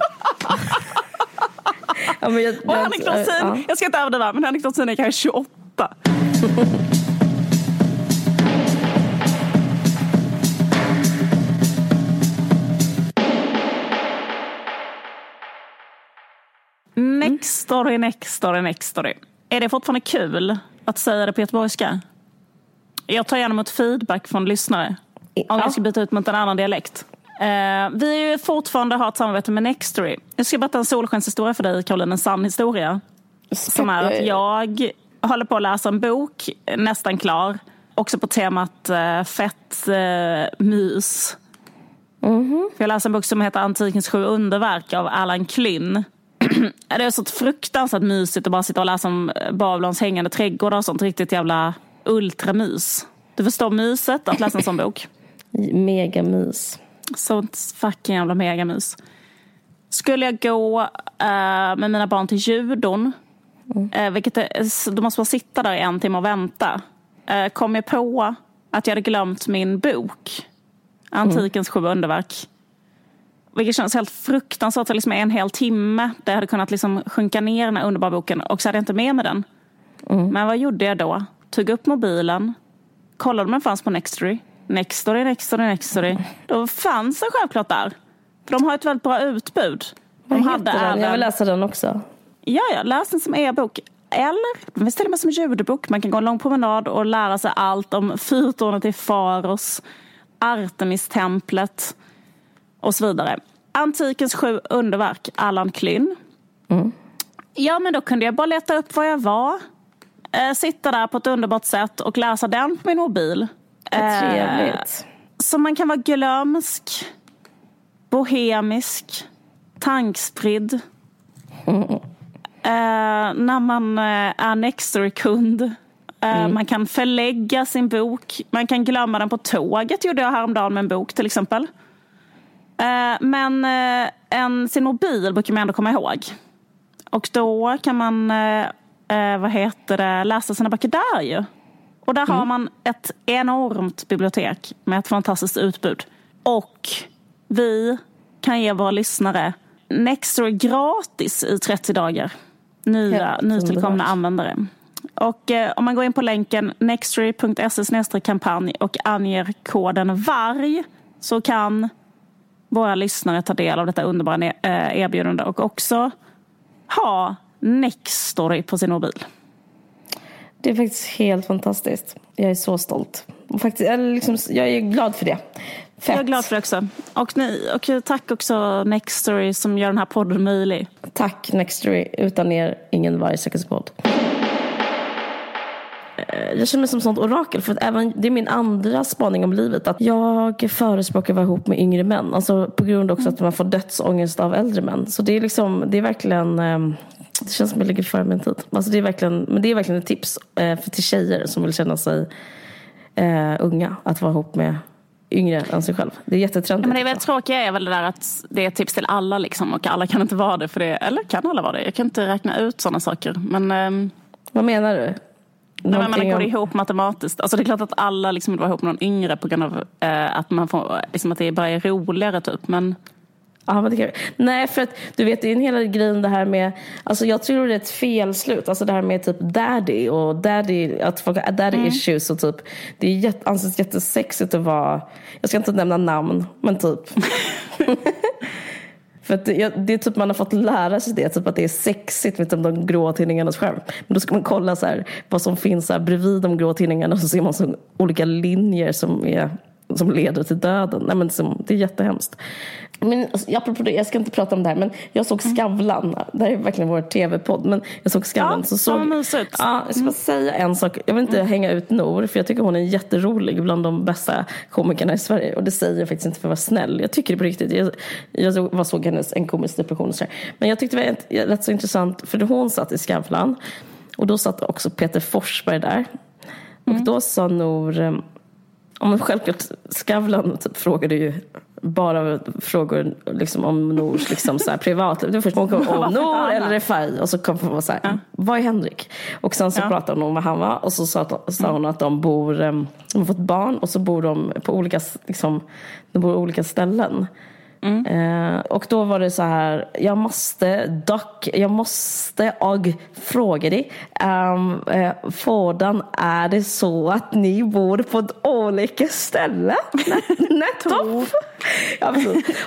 Speaker 2: ja, men jag,
Speaker 1: Och Henrik Dorsin,
Speaker 2: ja.
Speaker 1: jag ska inte överdriva men Henrik Dorsin är kanske 28. Next story, next story, next story. Är det fortfarande kul att säga det på göteborgska? Jag tar gärna emot feedback från lyssnare. Om
Speaker 2: Ja.
Speaker 1: jag ska byta ut mot en annan dialekt. Eh, vi är fortfarande har ett samarbete med Nextory. Jag ska berätta en solskenshistoria för dig, Caroline. En sann historia. Som är att jag håller på att läsa en bok, nästan klar. Också på temat eh, fett eh, mys. För jag läser en bok som heter Antikens sju underverk av Alan Klynn. det är så fruktansvärt mysigt att bara sitta och läsa om Babylons hängande trädgårdar och sånt riktigt jävla ultramys. Du förstår myset att läsa en sån bok?
Speaker 2: Megamys.
Speaker 1: Sånt fucking jävla megamys. Skulle jag gå eh, med mina barn till judon, eh, vilket är, så då måste man sitta där i en timme och vänta, eh, kom jag på att jag hade glömt min bok, Antikens sju underverk. Vilket känns helt fruktansvärt, för liksom en hel timme där jag hade kunnat liksom sjunka ner den här underbara boken och så hade jag inte med mig den. Men vad gjorde jag då? Tog upp mobilen, kollade om den fanns på Nextory. Nextory, Nextory, Nextory. Då fanns den självklart där. För de har ett väldigt bra utbud. De
Speaker 2: Vad heter den? Jag vill läsa den också.
Speaker 1: Ja, ja, läs den som e-bok. Eller, den finns till och med som ljudbok. Man kan gå en lång promenad och lära sig allt om fyrtornet i Faros, Artemistemplet och så vidare. Antikens sju underverk, Allan Klynn. Ja, men då kunde jag bara leta upp var jag var. Eh, sitta där på ett underbart sätt och läsa den på min mobil. Eh,
Speaker 2: trevligt.
Speaker 1: så man kan vara glömsk, bohemisk, tankspridd. Eh, när man eh, är Nextory-kund. Eh, Man kan förlägga sin bok. Man kan glömma den på tåget, gjorde jag häromdagen med en bok till exempel. Eh, men eh, en, sin mobil brukar man ändå komma ihåg. Och då kan man eh, eh, vad heter det, läsa sina böcker där ju. Och där har man ett enormt bibliotek med ett fantastiskt utbud. Och vi kan ge våra lyssnare Nextory gratis i 30 dagar. Nya,
Speaker 2: Helt
Speaker 1: nytillkomna användare. Och eh, om man går in på länken nextory.se kampanj och anger koden VARG så kan våra lyssnare ta del av detta underbara eh, erbjudande och också ha Nextory på sin mobil.
Speaker 2: Det är faktiskt helt fantastiskt. Jag är så stolt. Och faktiskt, eller liksom, jag är glad för det. Fett.
Speaker 1: Jag är glad för det också. Och, ni, och tack också Nextory som gör den här podden möjlig.
Speaker 2: Tack Nextory. Utan er, ingen vargsäkerhetspodd. Eh, Jag känner mig som sånt orakel för att även, det är min andra spaning om livet. Att jag förespråkar att vara ihop med yngre män. Alltså på grund också att man får dödsångest av äldre män. Så det är liksom, det är verkligen ehm, det känns som att jag ligger före min tid. Alltså det är verkligen, men det är verkligen ett tips eh, för till tjejer som vill känna sig eh, unga. Att vara ihop med yngre än sig själv. Det är jättetrendigt.
Speaker 1: Men det är väldigt tråkiga är väl det där att det är ett tips till alla liksom, och alla kan inte vara det. För det. Eller kan alla vara det? Jag kan inte räkna ut sådana saker. Men, ehm,
Speaker 2: Vad menar du?
Speaker 1: nej, men man
Speaker 2: Någonting
Speaker 1: går ihop matematiskt. Alltså det är klart att alla liksom vill vara ihop med någon yngre på grund av eh, att, man får, liksom, att det bara är roligare. Typ. Men
Speaker 2: Ja, men det kan... Nej, för att du vet, det är en hela grejen det här med, alltså jag tror det är ett felslut, alltså det här med typ daddy och daddy, att folk har daddy issues och typ, det är jätt, anses jättesexigt att vara, jag ska inte nämna namn, men typ. För att det, det är typ man har fått lära sig det, typ att det är sexigt med typ de grå tinningarnas skärm. Men då ska man kolla så här, vad som finns här bredvid de grå tinningarna och så ser man så olika linjer som, är, som leder till döden. Nej, men som, det är jättehemskt. Men, alltså, apropå det, jag ska inte prata om det här, men jag såg Skavlan. Det här är verkligen vår tv-podd. Men jag såg Skavlan.
Speaker 1: Ja,
Speaker 2: så såg,
Speaker 1: mysigt.
Speaker 2: Ja, jag ska bara säga en sak. Jag vill inte hänga ut Nor, för jag tycker hon är jätterolig. Bland de bästa komikerna i Sverige. Och det säger jag faktiskt inte för att vara snäll. Jag tycker det på riktigt. Jag, jag såg, såg hennes En komisk depression. Men jag tyckte det var rätt så intressant, för hon satt i Skavlan. Och då satt också Peter Forsberg där. Och då sa Nor, Ja, men självklart, Skavlan typ, frågade ju bara frågor liksom, om Nors liksom, så här, privatliv. Det först hon kom om Nor eller? Refai och så kom hon så här, vad är Henrik? Och sen så
Speaker 1: Ja.
Speaker 2: pratade hon om vad han var och så sa, sa hon att de bor, eh, de har fått barn och så bor de på olika, liksom, de bor på olika ställen. Eh, och då var det så här, jag måste dock, jag måste och fråga dig, um, eh, Fådan, är det så att ni bor på olika ställen? Nettopp! ja.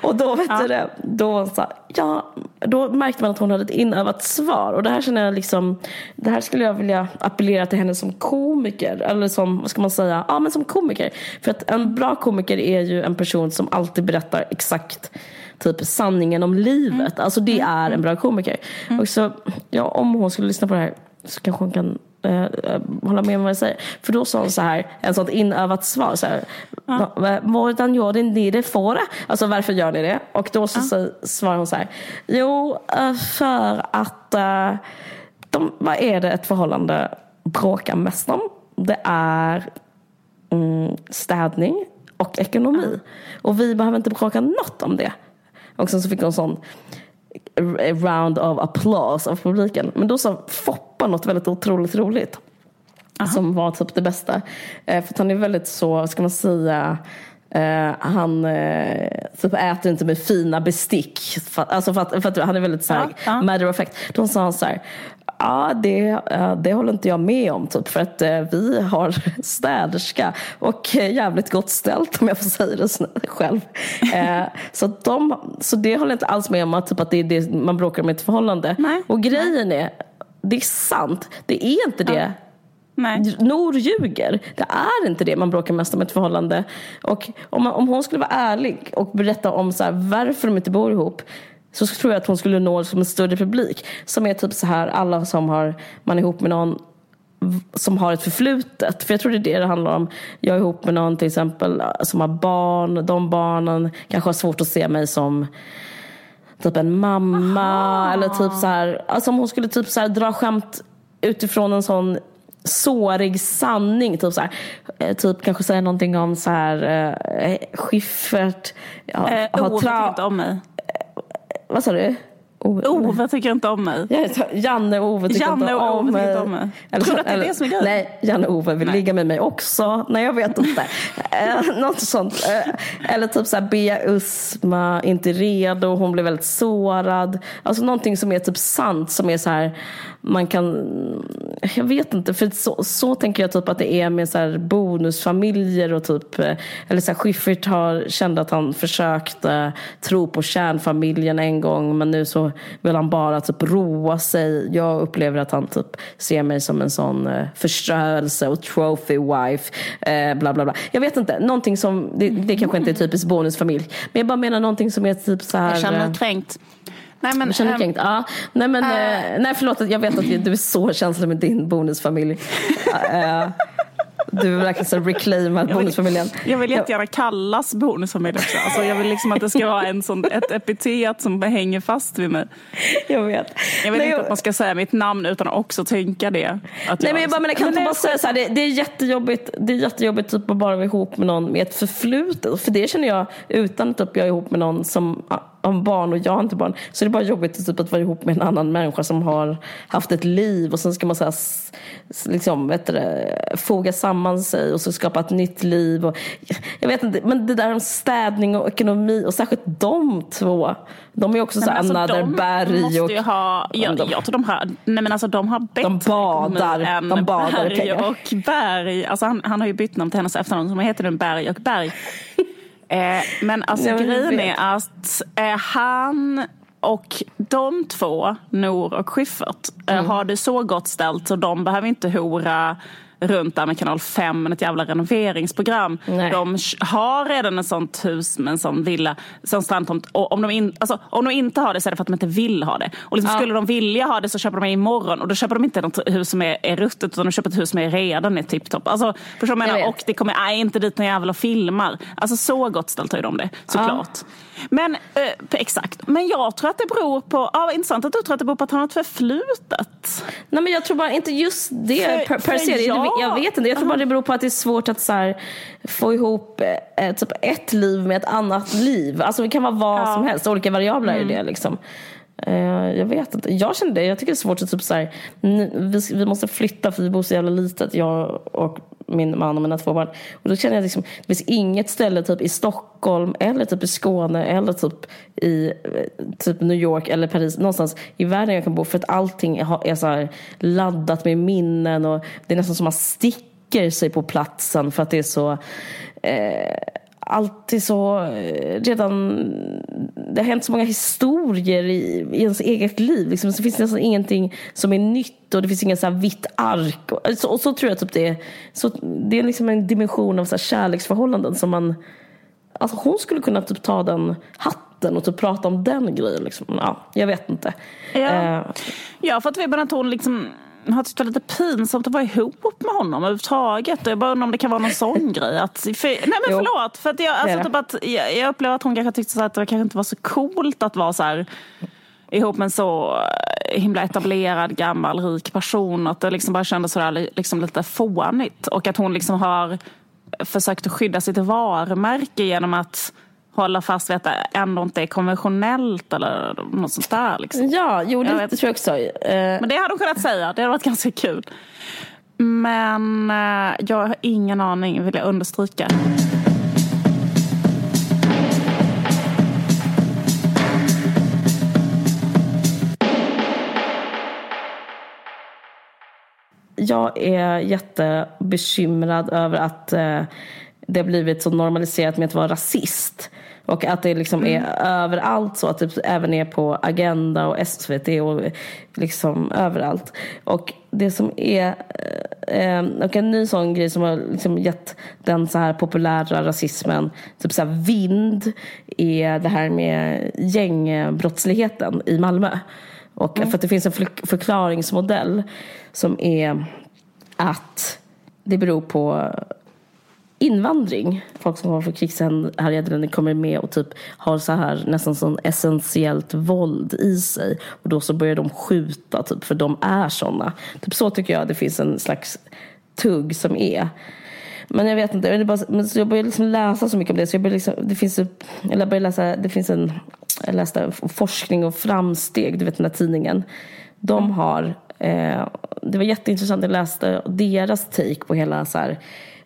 Speaker 2: Och då vet du det, då, så, ja, då märkte man att hon hade ett inövat svar. Och det här känner jag liksom, det här skulle jag vilja appellera till henne som komiker. Eller som, vad ska man säga, ja men som komiker. För att en bra komiker är ju en person som alltid berättar exakt typ sanningen om livet. Alltså det är en bra komiker. Och så, ja, om hon skulle lyssna på det här så kanske hon kan eh, hålla med om vad jag säger. För då sa hon så här, en sånt inövat svar. Så här, "Va- Hvordan gör ni det för? Alltså varför gör ni det? Och då så, så svarar hon så här, jo eh, för att eh, de, vad är det ett förhållande bråkar mest om? Det är mm, städning och ekonomi. Och vi behöver inte bråka något om det. Och sen så fick hon sån round of applause av publiken. Men då sa Foppa något väldigt otroligt roligt. Som var typ det bästa. Eh, för att han är väldigt så, ska man säga, eh, han eh, typ äter inte med fina bestick. För, alltså för att, för att han är väldigt så här,
Speaker 1: Ja, ja.
Speaker 2: matter of fact. Då sa han så här, ja det, eh, det håller inte jag med om typ för att eh, vi har städerska och jävligt gott ställt om jag får säga det själv. Så, de, så det håller jag inte alls med om att, typ, att det är det man bråkar om i ett förhållande.
Speaker 1: Nej.
Speaker 2: Och grejen är, det är sant, det är inte det.
Speaker 1: Nej.
Speaker 2: Nor ljuger. Det är inte det man bråkar mest om ett förhållande. Och om, om hon skulle vara ärlig och berätta om så här, varför de inte bor ihop så tror jag att hon skulle nå som en större publik. Som är typ så här, alla som har, man är ihop med någon som har ett förflutet. För jag tror det är det det handlar om. Jag är ihop med någon till exempel som har barn. De barnen kanske har svårt att se mig som typ en mamma. Eller typ så här, alltså om hon skulle typ så här dra skämt utifrån en sån sårig sanning. Typ, så här, eh, typ kanske säga någonting om så här, eh, Schiffert. Ja,
Speaker 1: Eh,
Speaker 2: har
Speaker 1: oh,
Speaker 2: tra-
Speaker 1: tycker inte om mig.
Speaker 2: vad sa du? Ove.
Speaker 1: Ove tycker inte om mig.
Speaker 2: Janne och Ove tycker
Speaker 1: Janne
Speaker 2: inte om
Speaker 1: Ove tycker
Speaker 2: mig.
Speaker 1: inte om mig.
Speaker 2: Eller,
Speaker 1: Tror du att det är
Speaker 2: eller-
Speaker 1: det som är grejen?
Speaker 2: Nej, Janne och Ove vill
Speaker 1: Nej.
Speaker 2: ligga med mig också. Nej, jag vet inte. eh, något sånt. Eh, eller typ så här, Bea Usma, inte redo, hon blev väldigt sårad. Alltså någonting som är typ sant, som är så här, man kan, jag vet inte, för så, så tänker jag typ att det är med så bonusfamiljer och typ, eh, eller så här, Schyffert har, kände att han försökte tro på kärnfamiljen en gång men nu så vill han bara typ roa sig. Jag upplever att han typ ser mig som en sån eh, förstörelse och trophy wife, eh, bla bla bla. Jag vet inte, någonting som, det, det kanske inte är typiskt bonusfamilj, men jag bara menar någonting som är typ så här.
Speaker 1: Jag känner
Speaker 2: eh,
Speaker 1: mig kränkt. Nej, men,
Speaker 2: jag känner
Speaker 1: ehm,
Speaker 2: kränkt. Ja. Nej, men, eh, nej förlåt, jag vet att du är så känslig med din bonusfamilj. Eh, du verkligen så reclaima bonusfamiljen.
Speaker 1: Jag vill jättegärna kallas bonusfamilj också. Alltså jag vill liksom att det ska vara en sån, ett epitet som hänger fast vid mig.
Speaker 2: Jag vet.
Speaker 1: Jag vill
Speaker 2: Nej,
Speaker 1: inte att man ska säga mitt namn utan att också tänka det. Att
Speaker 2: Nej men jag bara menar, kan
Speaker 1: Men
Speaker 2: inte bara säga så här, det, det är jättejobbigt, det är jättejobbigt typ att bara vara ihop med någon med ett förflutet. För det känner jag utan att typ jag är ihop med någon som har barn och jag har inte barn. Så det är bara jobbigt typ att vara ihop med en annan människa som har haft ett liv och sen ska man så här, liksom, vet det, foga samman sig och så skapa ett nytt liv. Och, jag vet inte, men det där om städning och ekonomi och särskilt de två. De är också så
Speaker 1: Nej,
Speaker 2: här
Speaker 1: men alltså,
Speaker 2: another berg
Speaker 1: måste
Speaker 2: och
Speaker 1: ju ha, jag,
Speaker 2: de-
Speaker 1: jag tror de har, nej men alltså de har bättre
Speaker 2: De badar,
Speaker 1: än
Speaker 2: de badar
Speaker 1: Berg
Speaker 2: pengar.
Speaker 1: och Berg. Alltså han, han har ju bytt namn till hennes efternamn, så hon heter nu Berg och Berg. eh, men alltså
Speaker 2: Ja,
Speaker 1: grejen är att eh, han och de två, Nor och Schyffert, eh,
Speaker 2: Mm.
Speaker 1: har det så gott ställt så de behöver inte hora runt där med kanal 5 med ett jävla renoveringsprogram.
Speaker 2: Nej.
Speaker 1: De har redan ett sånt hus med en sån villa, sån strandtomt. Och om de, in, alltså, om de inte har det så är det för att de inte vill ha det. Och liksom,
Speaker 2: Ja.
Speaker 1: skulle de vilja ha det så köper de det imorgon. Och då köper de inte ett hus som är, är ruttet utan de köper ett hus som är redan är tipptopp. Alltså, förstår du vad jag
Speaker 2: Jag
Speaker 1: menar? Och det kommer nej, inte dit någon jävel och filmar. Alltså så gott ställt har ju de det, såklart. Men eh, exakt. Men jag tror att det beror på, ja vad intressant att du tror att det beror på att han har ett förflutet.
Speaker 2: Nej men jag tror bara inte just det
Speaker 1: För-
Speaker 2: per, per se. Det-
Speaker 1: jag-
Speaker 2: Jag vet inte. Jag tror bara det beror på att det är svårt att så här, få ihop eh, typ ett liv med ett annat liv. Alltså det kan vara vad
Speaker 1: Ja.
Speaker 2: som helst. Olika variabler
Speaker 1: Mm.
Speaker 2: i det liksom. Eh, jag vet inte. Jag känner det. Jag tycker det är svårt att typ så här, vi, vi måste flytta för vi bor så jävla litet. Jag och min man och mina två barn. Och då känner jag liksom, det finns inget ställe typ i Stockholm eller typ i Skåne eller typ i eh, typ New York eller Paris. Någonstans i världen jag kan bo. För att allting är så här laddat med minnen och det är nästan som man sticker sig på platsen för att det är så eh, allt är så eh, redan det har hänt så många historier i, i ens eget liv. Liksom. Så finns det nästan ingenting som är nytt och det finns ingen så här vitt ark. Och så, och så tror jag typ det är. Så det är liksom en dimension av så här kärleksförhållanden som man Alltså hon skulle kunna typ ta den hatten och typ prata om den grejen. Liksom. Ja, jag vet inte.
Speaker 1: Ja.
Speaker 2: Eh,
Speaker 1: Ja, för att vi bara att hon liksom har tyckt det var lite pinsamt att vara ihop med honom överhuvudtaget. Jag bara undrar om det kan vara någon sån grej. Att, för, nej men
Speaker 2: Jo.
Speaker 1: förlåt. För att jag, alltså, typ att, jag, jag upplever att hon kanske tyckte så att det kanske inte var så coolt att vara så här ihop med en så eh, himla etablerad gammal rik person. Att det liksom bara kändes sådär li- liksom lite fånigt. Och att hon liksom har försökt att skydda sitt varumärke genom att hålla fast vid att det ändå inte är konventionellt eller något sånt där. Liksom.
Speaker 2: ja, jo
Speaker 1: Jag
Speaker 2: det, det tror jag också. Eh,
Speaker 1: Men det hade hon kunnat säga. Det hade varit ganska kul. Men eh, jag har ingen aning, vill jag understryka.
Speaker 2: jag är jättebekymrad över att eh, det har blivit så normaliserat med att vara rasist. Och att det liksom är överallt så, att det även är på Agenda och SVT och liksom överallt. Och det som är, eh, och en ny sån grej som har liksom gett den så här populära rasismen typ så vind är det här med gängbrottsligheten i Malmö. Och för att det finns en för- förklaringsmodell som är att det beror på invandring. Folk som kommer från krigshärjade länder kommer med och typ har så här nästan sån essentiellt våld i sig. Och då så börjar de skjuta typ för de är såna. Typ så tycker jag det finns en slags tugg som är. Men jag vet inte, jag, bara, men så jag började liksom läsa så mycket om det. Så jag började liksom, det finns, eller jag började läsa, det finns en jag läste Forskning och framsteg, du vet den här tidningen. De har, eh, det var jätteintressant, jag läste deras take på hela så här,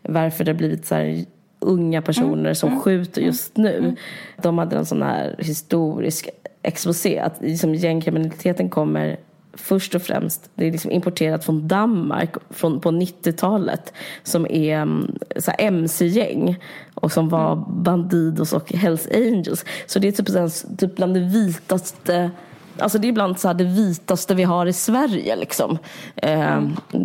Speaker 2: varför det har blivit så här unga personer mm. som mm. skjuter just nu. Mm. De hade en sån här historisk exposé att liksom gängkriminaliteten kommer först och främst, det är liksom importerat från Danmark från, på 90-talet som är mm, så mc-gäng och som var mm. Bandidos och Hells Angels. Så det är typ, typ bland det vitaste Alltså det är bland så det vitaste vi har i Sverige. Liksom. Mm. Eh,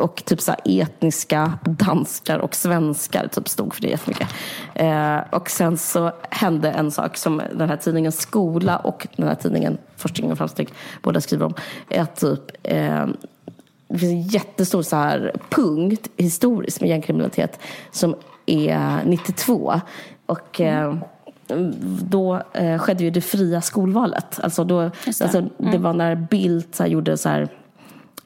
Speaker 2: och typ så etniska danskar och svenskar typ stod för det jättemycket. Eh, och sen så hände en sak som den här tidningen Skola och den här tidningen Forskning och framsteg båda skriver om. Är att typ eh, det finns en jättestor så här punkt historiskt med gängkriminalitet som är 92. Och eh, då eh, skedde ju det fria skolvalet. Alltså då, det. Alltså, mm. det var när Bildt så här, gjorde så här,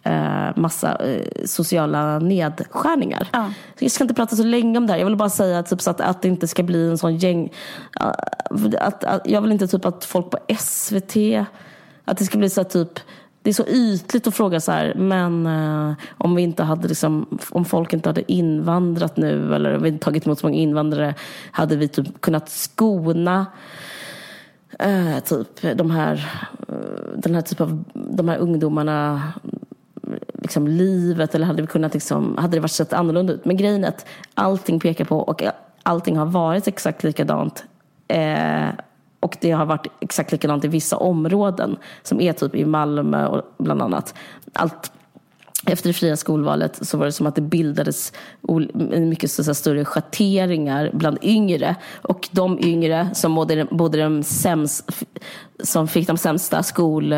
Speaker 2: eh, massa eh, sociala nedskärningar. Ja. jag ska inte prata så länge om det här. Jag vill bara säga typ, så att, att det inte ska bli en sån gäng... Att, att, jag vill inte typ att folk på SVT... Att det ska bli så här, typ det är så ytligt att fråga så här, men eh, om vi inte hade liksom, om folk inte hade invandrat nu eller om vi inte tagit emot så många invandrare, hade vi typ kunnat skona eh, typ de här, eh, den här typ av, de här ungdomarna liksom livet eller hade vi kunnat liksom, hade det varit sett annorlunda ut? Men grejen är att allting pekar på och allting har varit exakt likadant eh, och det har varit exakt likadant i vissa områden som är typ i Malmö och bland annat. Allt efter det fria skolvalet så var det som att det bildades mycket så större schatteringar bland yngre. Och de yngre som bodde, bodde de sämst, som fick de sämsta skol...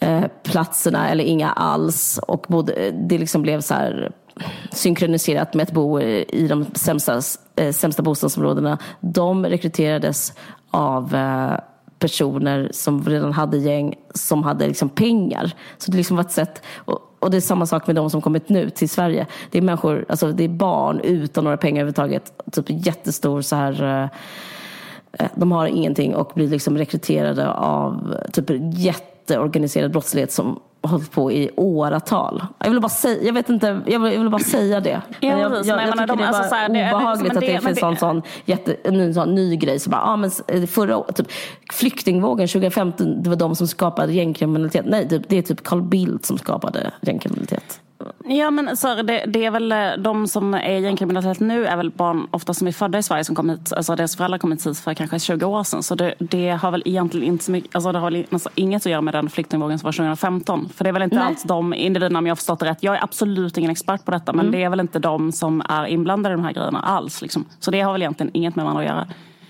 Speaker 2: Eh, platserna eller inga alls. Och bodde, det liksom blev så här synkroniserat med att bo i de sämsta, eh, sämsta bostadsområdena. De rekryterades av eh, personer som redan hade gäng som hade liksom pengar. Så det liksom var ett sätt, och, det är samma sak med de som kommit nu till Sverige. Det är människor, alltså det är barn utan några pengar överhuvudtaget. Typ jättestor så här eh, eh, de har ingenting och blir liksom rekryterade av typ jätteorganiserad brottslighet som hållit på i åratal. Jag vill bara säga, jag vet inte, jag vill, jag vill bara säga det.
Speaker 1: Ja,
Speaker 2: jag,
Speaker 1: jag, jag, jag tycker de, det är bara alltså,
Speaker 2: obehagligt det, att det, det finns en sån, jätte, en sån ny grej. Så bara, ah, men förra, typ, flyktingvågen 2015, det var de som skapade gängkriminalitet. Nej, det, det är typ Carl Bildt som skapade gängkriminalitet.
Speaker 1: Ja men så det, det, är väl eh, de som är gängkriminalitet nu är väl barn ofta som är födda i Sverige som kom hit, alltså deras föräldrar kom hit för kanske 20 år sedan. Så det, det har väl egentligen inte så mycket, alltså det har väl alltså inget att göra med den flyktingvågen som var 2015. För det är väl inte Nej. alls de individerna om jag har förstått det rätt. Jag är absolut ingen expert på detta men mm. det är väl inte de som är inblandade i de här grejerna alls. Liksom. Så det har väl egentligen inget med varandra att göra.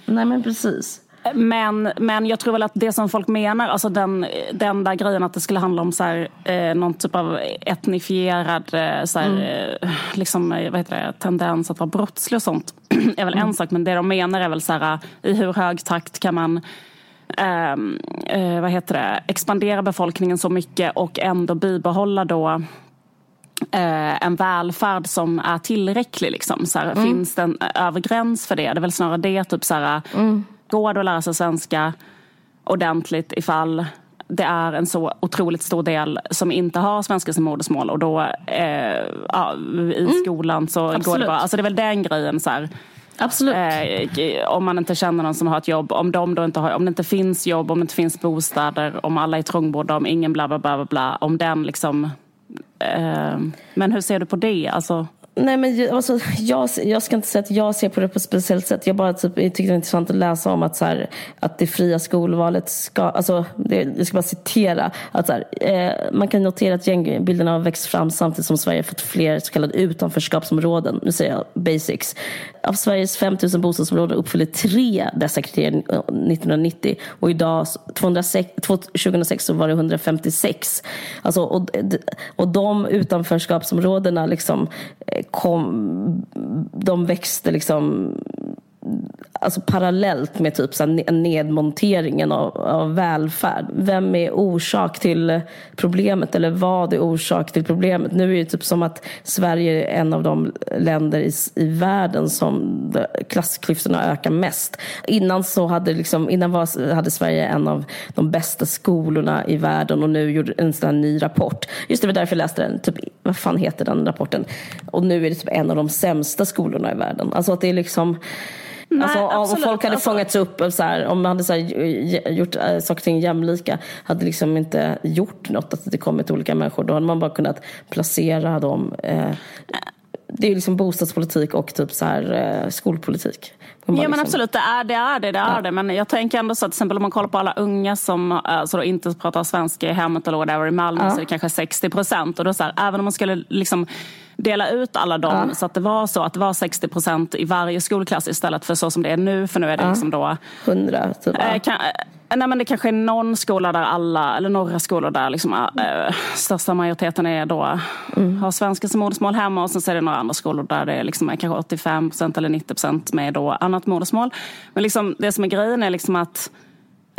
Speaker 2: Nej men precis.
Speaker 1: Men, men jag tror väl att det som folk menar, alltså den, den där grejen att det skulle handla om så här, eh, någon typ av etnifierad eh, så här, mm. eh, liksom, eh, vad heter det, tendens att vara brottslig och sånt är väl mm. en sak. Men det de menar är väl så här, i hur hög takt kan man ehm, eh, vad heter det, expandera befolkningen så mycket och ändå bibehålla då eh, en välfärd som är tillräcklig. Liksom. Så här, mm. Finns det en övre gräns för det? Det är väl snarare det. Typ, så här, mm går det att lära sig svenska ordentligt ifall det är en så otroligt stor del som inte har svenska som modersmål och då eh, ja, i mm. skolan så Absolut. går det bra. Alltså det är väl den grejen. Så här.
Speaker 2: Absolut.
Speaker 1: Eh, om man inte känner någon som har ett jobb, om, de då inte har, om det inte finns jobb, om det inte finns bostäder, om alla är trångbodda, om ingen bla bla bla, bla om den liksom eh, men hur ser du på det? Alltså...
Speaker 2: Nej, men alltså, jag, jag ska inte säga att jag ser på det på ett speciellt sätt. Jag bara typ, jag det var intressant att läsa om att, så här, att det fria skolvalet ska... Alltså, det, jag ska bara citera. Att, så här, eh, man kan notera att gängbilderna har växt fram samtidigt som Sverige fått fler så kallade utanförskapsområden. Nu säger jag basics. Av Sveriges 5 000 bostadsområden uppfyllde tre dessa kriterier eh, 1990 och idag 206, 2006 så var det 156. Alltså, och, och de utanförskapsområdena liksom, eh, kom, de växte liksom alltså parallellt med typ så nedmonteringen av, av välfärd. Vem är orsak till problemet eller vad är orsak till problemet? Nu är det typ som att Sverige är en av de länder i, i världen som klassklyftorna ökar mest. Innan så hade, liksom, innan var, hade Sverige en av de bästa skolorna i världen och nu gjorde en sån här ny rapport. Just det var därför jag läste den. Typ, vad fan heter den rapporten? Och nu är det typ en av de sämsta skolorna i världen. Alltså att det är liksom Nej, alltså, om folk hade alltså... fångats upp, så här, om man hade så här, gjort äh, saker och ting jämlika, hade liksom inte gjort något, att det kommit olika människor, då hade man bara kunnat placera dem. Eh, det är liksom bostadspolitik och typ så här, eh, skolpolitik.
Speaker 1: Ja men liksom... absolut, det är det. Är det, det, är ja. det. Men jag tänker ändå så att till exempel om man kollar på alla unga som alltså inte pratar svenska i hemmet eller whatever i Malmö ja. så är det kanske 60 procent. Och då så här, även om man skulle liksom dela ut alla dem ja. så att det var så att det var 60 procent i varje skolklass istället för så som det är nu. För nu är det liksom då...
Speaker 2: 100 typ.
Speaker 1: Eh, kan, eh, nej men det kanske är någon skola där alla, eller några skolor där liksom, äh, största majoriteten är då, mm. har svenska som modersmål hemma och sen så är det några andra skolor där det är liksom, är kanske 85 procent eller 90 procent med då annat modersmål. Men liksom, det som är grejen är liksom att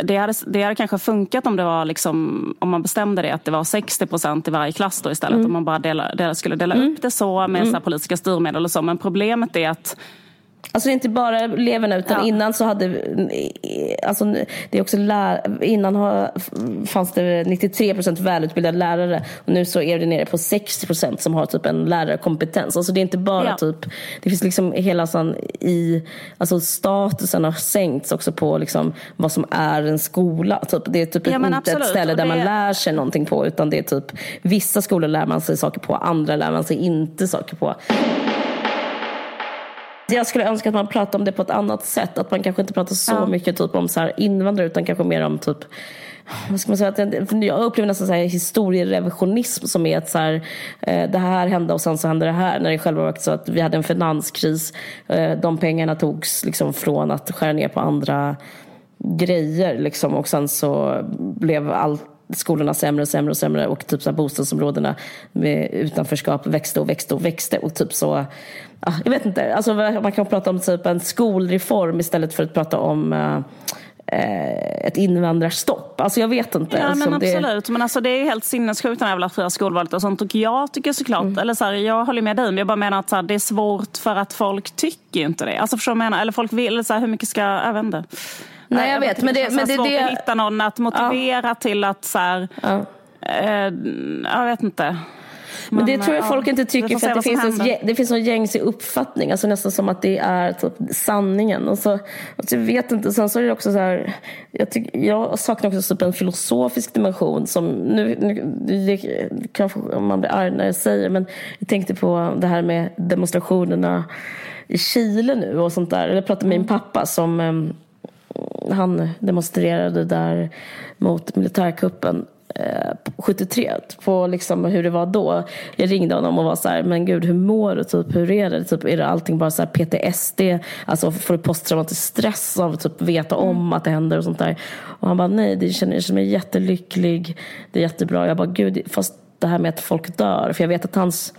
Speaker 1: det hade, det hade kanske funkat om det var liksom, om man bestämde det att det var 60 procent i varje klass då istället. Mm. Om man bara dela, dela, skulle dela mm. upp det så med mm. så politiska styrmedel och så. Men problemet är att
Speaker 2: Alltså det är inte bara eleverna utan ja. innan så hade, alltså det är också lär, innan har, fanns det 93 procent välutbildade lärare och nu så är det nere på 60 procent som har typ en lärarkompetens. Alltså det är inte bara ja. typ, det finns liksom hela sån i, alltså statusen har sänkts också på liksom vad som är en skola. Typ. Det är typ ja, inte absolut. ett ställe där det... man lär sig någonting på utan det är typ vissa skolor lär man sig saker på, andra lär man sig inte saker på. Jag skulle önska att man pratade om det på ett annat sätt. Att man kanske inte pratar så ja. mycket typ om så här invandrare utan kanske mer om typ vad ska man säga, jag upplever nästan så här historierevisionism som är att så här, eh, det här hände och sen så hände det här. När det själva var så att vi hade en finanskris. Eh, de pengarna togs liksom från att skära ner på andra grejer liksom, och sen så blev allt skolorna sämre och sämre och sämre och typ så bostadsområdena med utanförskap växte och växte och växte och typ så jag vet inte, alltså man kan prata om typ en skolreform istället för att prata om uh, ett invandrarstopp. Alltså jag vet inte.
Speaker 1: Ja men absolut, det... men alltså det är helt sinnessjukt när det fria skolvalet och sånt. Och jag tycker såklart, mm. eller så här, jag håller med dig, men jag bara menar att så här, det är svårt för att folk tycker inte det. Alltså förstår du menar? Eller folk vill, så här, hur mycket ska, jag vet inte.
Speaker 2: Nej, jag vet. Men det, men det,
Speaker 1: svårt det... att hitta någon att motivera ja. till att så här, ja. eh, jag vet inte.
Speaker 2: Men, det tror jag ja, folk inte tycker för att det finns, en, det finns en gängse uppfattning, alltså nästan som att det är typ sanningen. Och så, alltså jag vet inte, sen så är det också så här, jag, tyck, jag saknar också typ en filosofisk dimension som, nu, nu det, kanske man blir arg när jag säger, men jag tänkte på det här med demonstrationerna i Chile nu och sånt där. Jag pratade med min pappa som ehm, han demonstrerade där mot militärkuppen 73 eh, på liksom hur det var då. Jag ringde honom och var så här, men gud hur mår du? Typ, hur är det? Typ, är det allting bara så PTSD? Alltså får du posttraumatisk stress av att typ, veta om mm. att det händer och sånt där? Och han bara, nej, det känner, jag känner mig jättelycklig. Det är jättebra. Jag bara, gud, fast det här med att folk dör. För jag vet att hans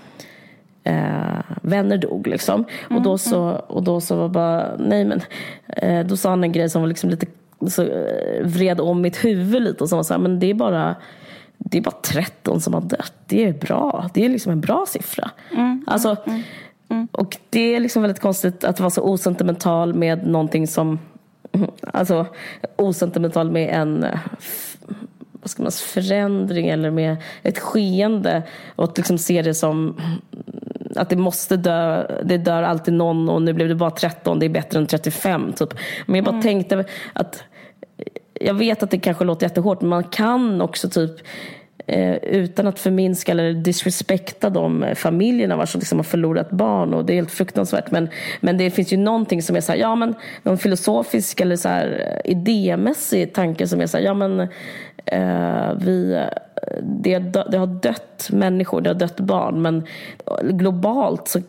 Speaker 2: eh, vänner dog liksom. Mm, och då så, mm. och då så var bara, nej men, eh, då sa han en grej som var liksom lite så eh, vred om mitt huvud lite och så var så här, men det är bara det är bara 13 som har dött. Det är bra. Det är liksom en bra siffra. Mm, alltså, mm, mm. Och det är liksom väldigt konstigt att vara så osentimental med någonting som... Alltså osentimental med en vad ska man säga, förändring eller med ett skeende. Och att liksom se det som att det måste dö, det dör alltid någon och nu blev det bara 13, det är bättre än 35. Typ. Men jag bara mm. tänkte att jag vet att det kanske låter jättehårt men man kan också typ eh, utan att förminska eller disrespekta de familjerna som liksom har förlorat barn och det är helt fruktansvärt men, men det finns ju någonting som är så här, ja men någon filosofisk eller så här idémässig tanke som är så här, ja men eh, vi det, det har dött människor, det har dött barn men globalt så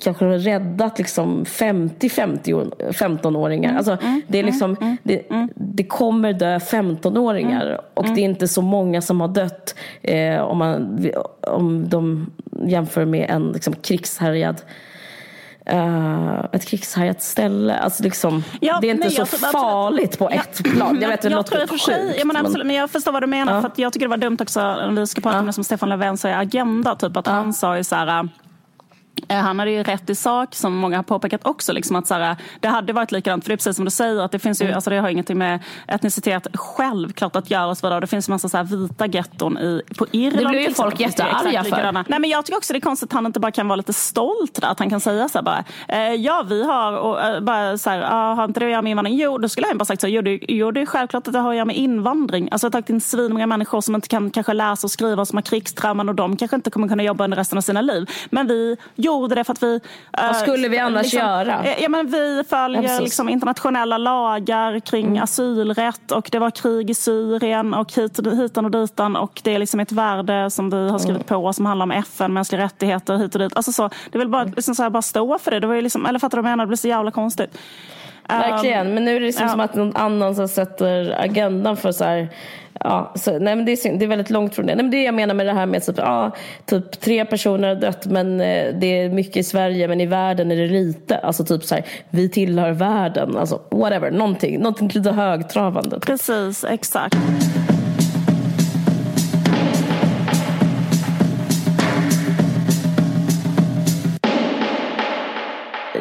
Speaker 2: kanske har räddat liksom 50 15-åringar. Alltså, mm, det, är mm, liksom, mm, det, mm. det kommer dö 15-åringar mm, och det är inte så många som har dött eh, om, man, om de jämför med en liksom, krigshärjad uh, ett krigshärjat ställe. Alltså liksom,
Speaker 1: Ja,
Speaker 2: det är inte så
Speaker 1: jag tror absolut-
Speaker 2: farligt på
Speaker 1: Ja.
Speaker 2: ett plan. Jag vet, det
Speaker 1: jag
Speaker 2: låter
Speaker 1: tror och för sig, ja, men absolut,
Speaker 2: men-
Speaker 1: jag förstår vad du menar.
Speaker 2: Ja.
Speaker 1: För jag tycker det var dumt också, om vi ska prata om det som Stefan Löfven sa i Agenda, typ att han sa ju så här han hade ju rätt i sak, som många har påpekat också, liksom att så här, det hade varit likadant. För det är precis som du säger, att det finns ju,
Speaker 2: Mm.
Speaker 1: alltså det har ingenting med etnicitet självklart att göra. Och så vidare. Det finns en massa så här vita getton i, på Irland.
Speaker 2: Det blir ju folk jättearga för.
Speaker 1: likadana. Nej, men jag tycker också det är konstigt att han inte bara kan vara lite stolt där. Att han kan säga så här bara, eh, ja vi har, och, eh, bara så här, ah, har inte det att göra med invandring? Jo, då skulle han bara sagt så, jo det, jo, det är självklart att det har att göra med invandring. Alltså jag har tagit in svinmånga människor som inte kan kanske läsa och skriva, som har krigstrauman och de kanske inte kommer kunna jobba under resten av sina liv. Men vi gjorde det för att vi...
Speaker 2: Vad
Speaker 1: eh,
Speaker 2: skulle vi annars göra?
Speaker 1: eh, Ja, men vi
Speaker 2: Ja,
Speaker 1: följer
Speaker 2: precis.
Speaker 1: liksom internationella lagar kring
Speaker 2: Mm.
Speaker 1: asylrätt och det var krig i Syrien och hit, hitan och ditan och det är liksom ett värde som vi har skrivit
Speaker 2: Mm.
Speaker 1: på som handlar om FN, mänskliga rättigheter hit och dit. Alltså så, det är väl bara,
Speaker 2: Mm.
Speaker 1: liksom så här, bara stå för det. det var ju liksom, eller fattar du vad jag menar? Det blir så jävla konstigt.
Speaker 2: Verkligen, men nu är det liksom
Speaker 1: ja.
Speaker 2: som att någon annan som sätter agendan för så här, ja, så, nej men det är, synd, det är väldigt långt från det. Nej, men det jag menar med det här med typ, ja, typ tre personer har dött men eh, det är mycket i Sverige men i världen är det lite. Alltså typ så här, vi tillhör världen, alltså whatever, någonting, någonting lite högtravande.
Speaker 1: Precis, exakt.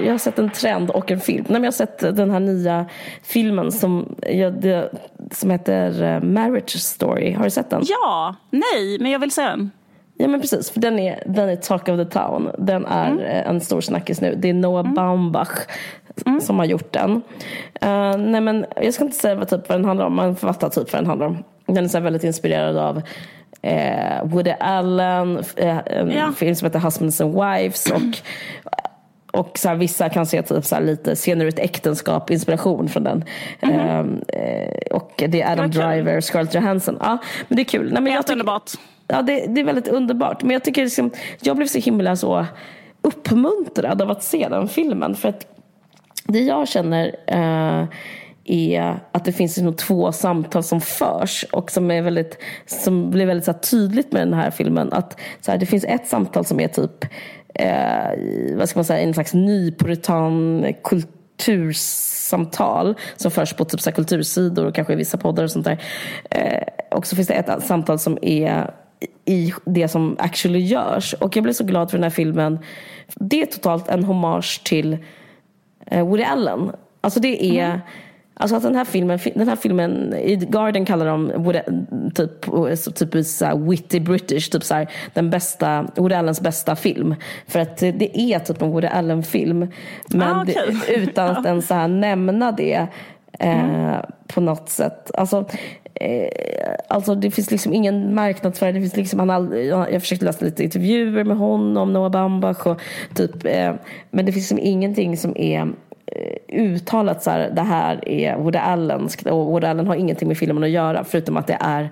Speaker 2: Jag har sett en trend och en film. Nej, men jag har sett den här nya filmen som, ja, det, som heter eh, Marriage Story. Har du sett den?
Speaker 1: Ja, nej, men jag vill säga den.
Speaker 2: Ja men precis, för den är, den är talk of the town. Den är
Speaker 1: Mm.
Speaker 2: eh, en stor snackis nu. Det är Noah Baumbach
Speaker 1: Mm.
Speaker 2: som har gjort den. Eh, nej men jag ska inte säga vad, typ, vad den handlar om, man fattar typ vad den handlar om. Den är så väldigt inspirerad av eh, Woody Allen, eh, en
Speaker 1: Ja.
Speaker 2: film som heter Husbands and Wives och och så här, vissa kan se typ så här, lite scener ur ett äktenskap, inspiration från den. Ehm, eh, och det är Adam. Driver, Scarlett Johansson. Ja, men det är kul. Nej, men jag
Speaker 1: Helt
Speaker 2: tycker-
Speaker 1: underbart.
Speaker 2: Ja, det, det är väldigt underbart. Men jag tycker liksom, jag blev så himla så uppmuntrad av att se den filmen. För att det jag känner eh, är att det finns nog två samtal som förs och som, är väldigt, som blir väldigt så tydligt med den här filmen. Att så här, det finns ett samtal som är typ eh, vad ska man säga, en slags nypuritan kultursamtal som förs på typ så här, kultursidor och kanske i vissa poddar och sånt där. Eh, och så finns det ett samtal som är i det som actually görs. Och jag blev så glad för den här filmen. Det är totalt en hommage till eh, Woody Allen. Alltså det är mm. Alltså att den här filmen, den här filmen i Garden kallar de typ, typ så witty British, typ så här, den bästa, Woody Allens bästa film. För att det är typ en Woody Allen-film. Men
Speaker 1: Ah,
Speaker 2: det, utan att ens så här nämna det eh, på något sätt. Alltså, eh, alltså det finns liksom ingen marknad för det. finns liksom, han all, jag försökte läsa lite intervjuer med honom, Noah Baumbach och typ, eh, men det finns liksom ingenting som är uttalat så här, det här är Woody Allenskt och Woody Allen har ingenting med filmen att göra förutom att det är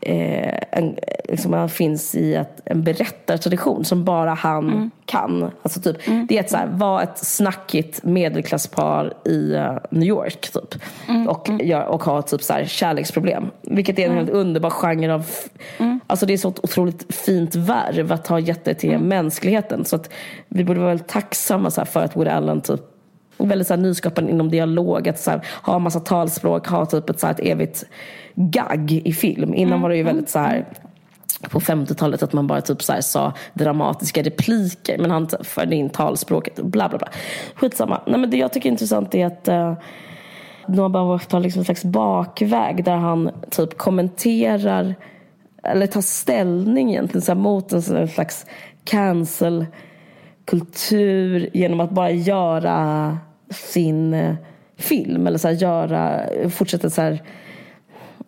Speaker 2: eh, en, liksom han finns i ett, en berättartradition som bara han kan. Alltså typ, Det är ett så här, var ett snackigt medelklasspar i eh, New York typ. Och, gör, och har typ så här, kärleksproblem. Vilket är en helt underbar genre av... Alltså det är så ett otroligt fint värv att ha gett det till mänskligheten. Så att vi borde vara väldigt tacksamma så här, för att Woody Allen typ väldigt så här, nyskapande inom dialog, att så här, ha massa talspråk, ha typ ett, så här, ett evigt gagg i film. Innan var det ju väldigt så här på 50-talet att man bara typ så här sa dramatiska repliker men han förde in talspråket och bla bla bla. Skitsamma. Nej, men det jag tycker är intressant är att uh, Noah tar liksom en slags bakväg där han typ kommenterar eller tar ställning egentligen så här, mot en slags cancel kultur genom att bara göra sin eh, film eller så här, göra, fortsätta så här,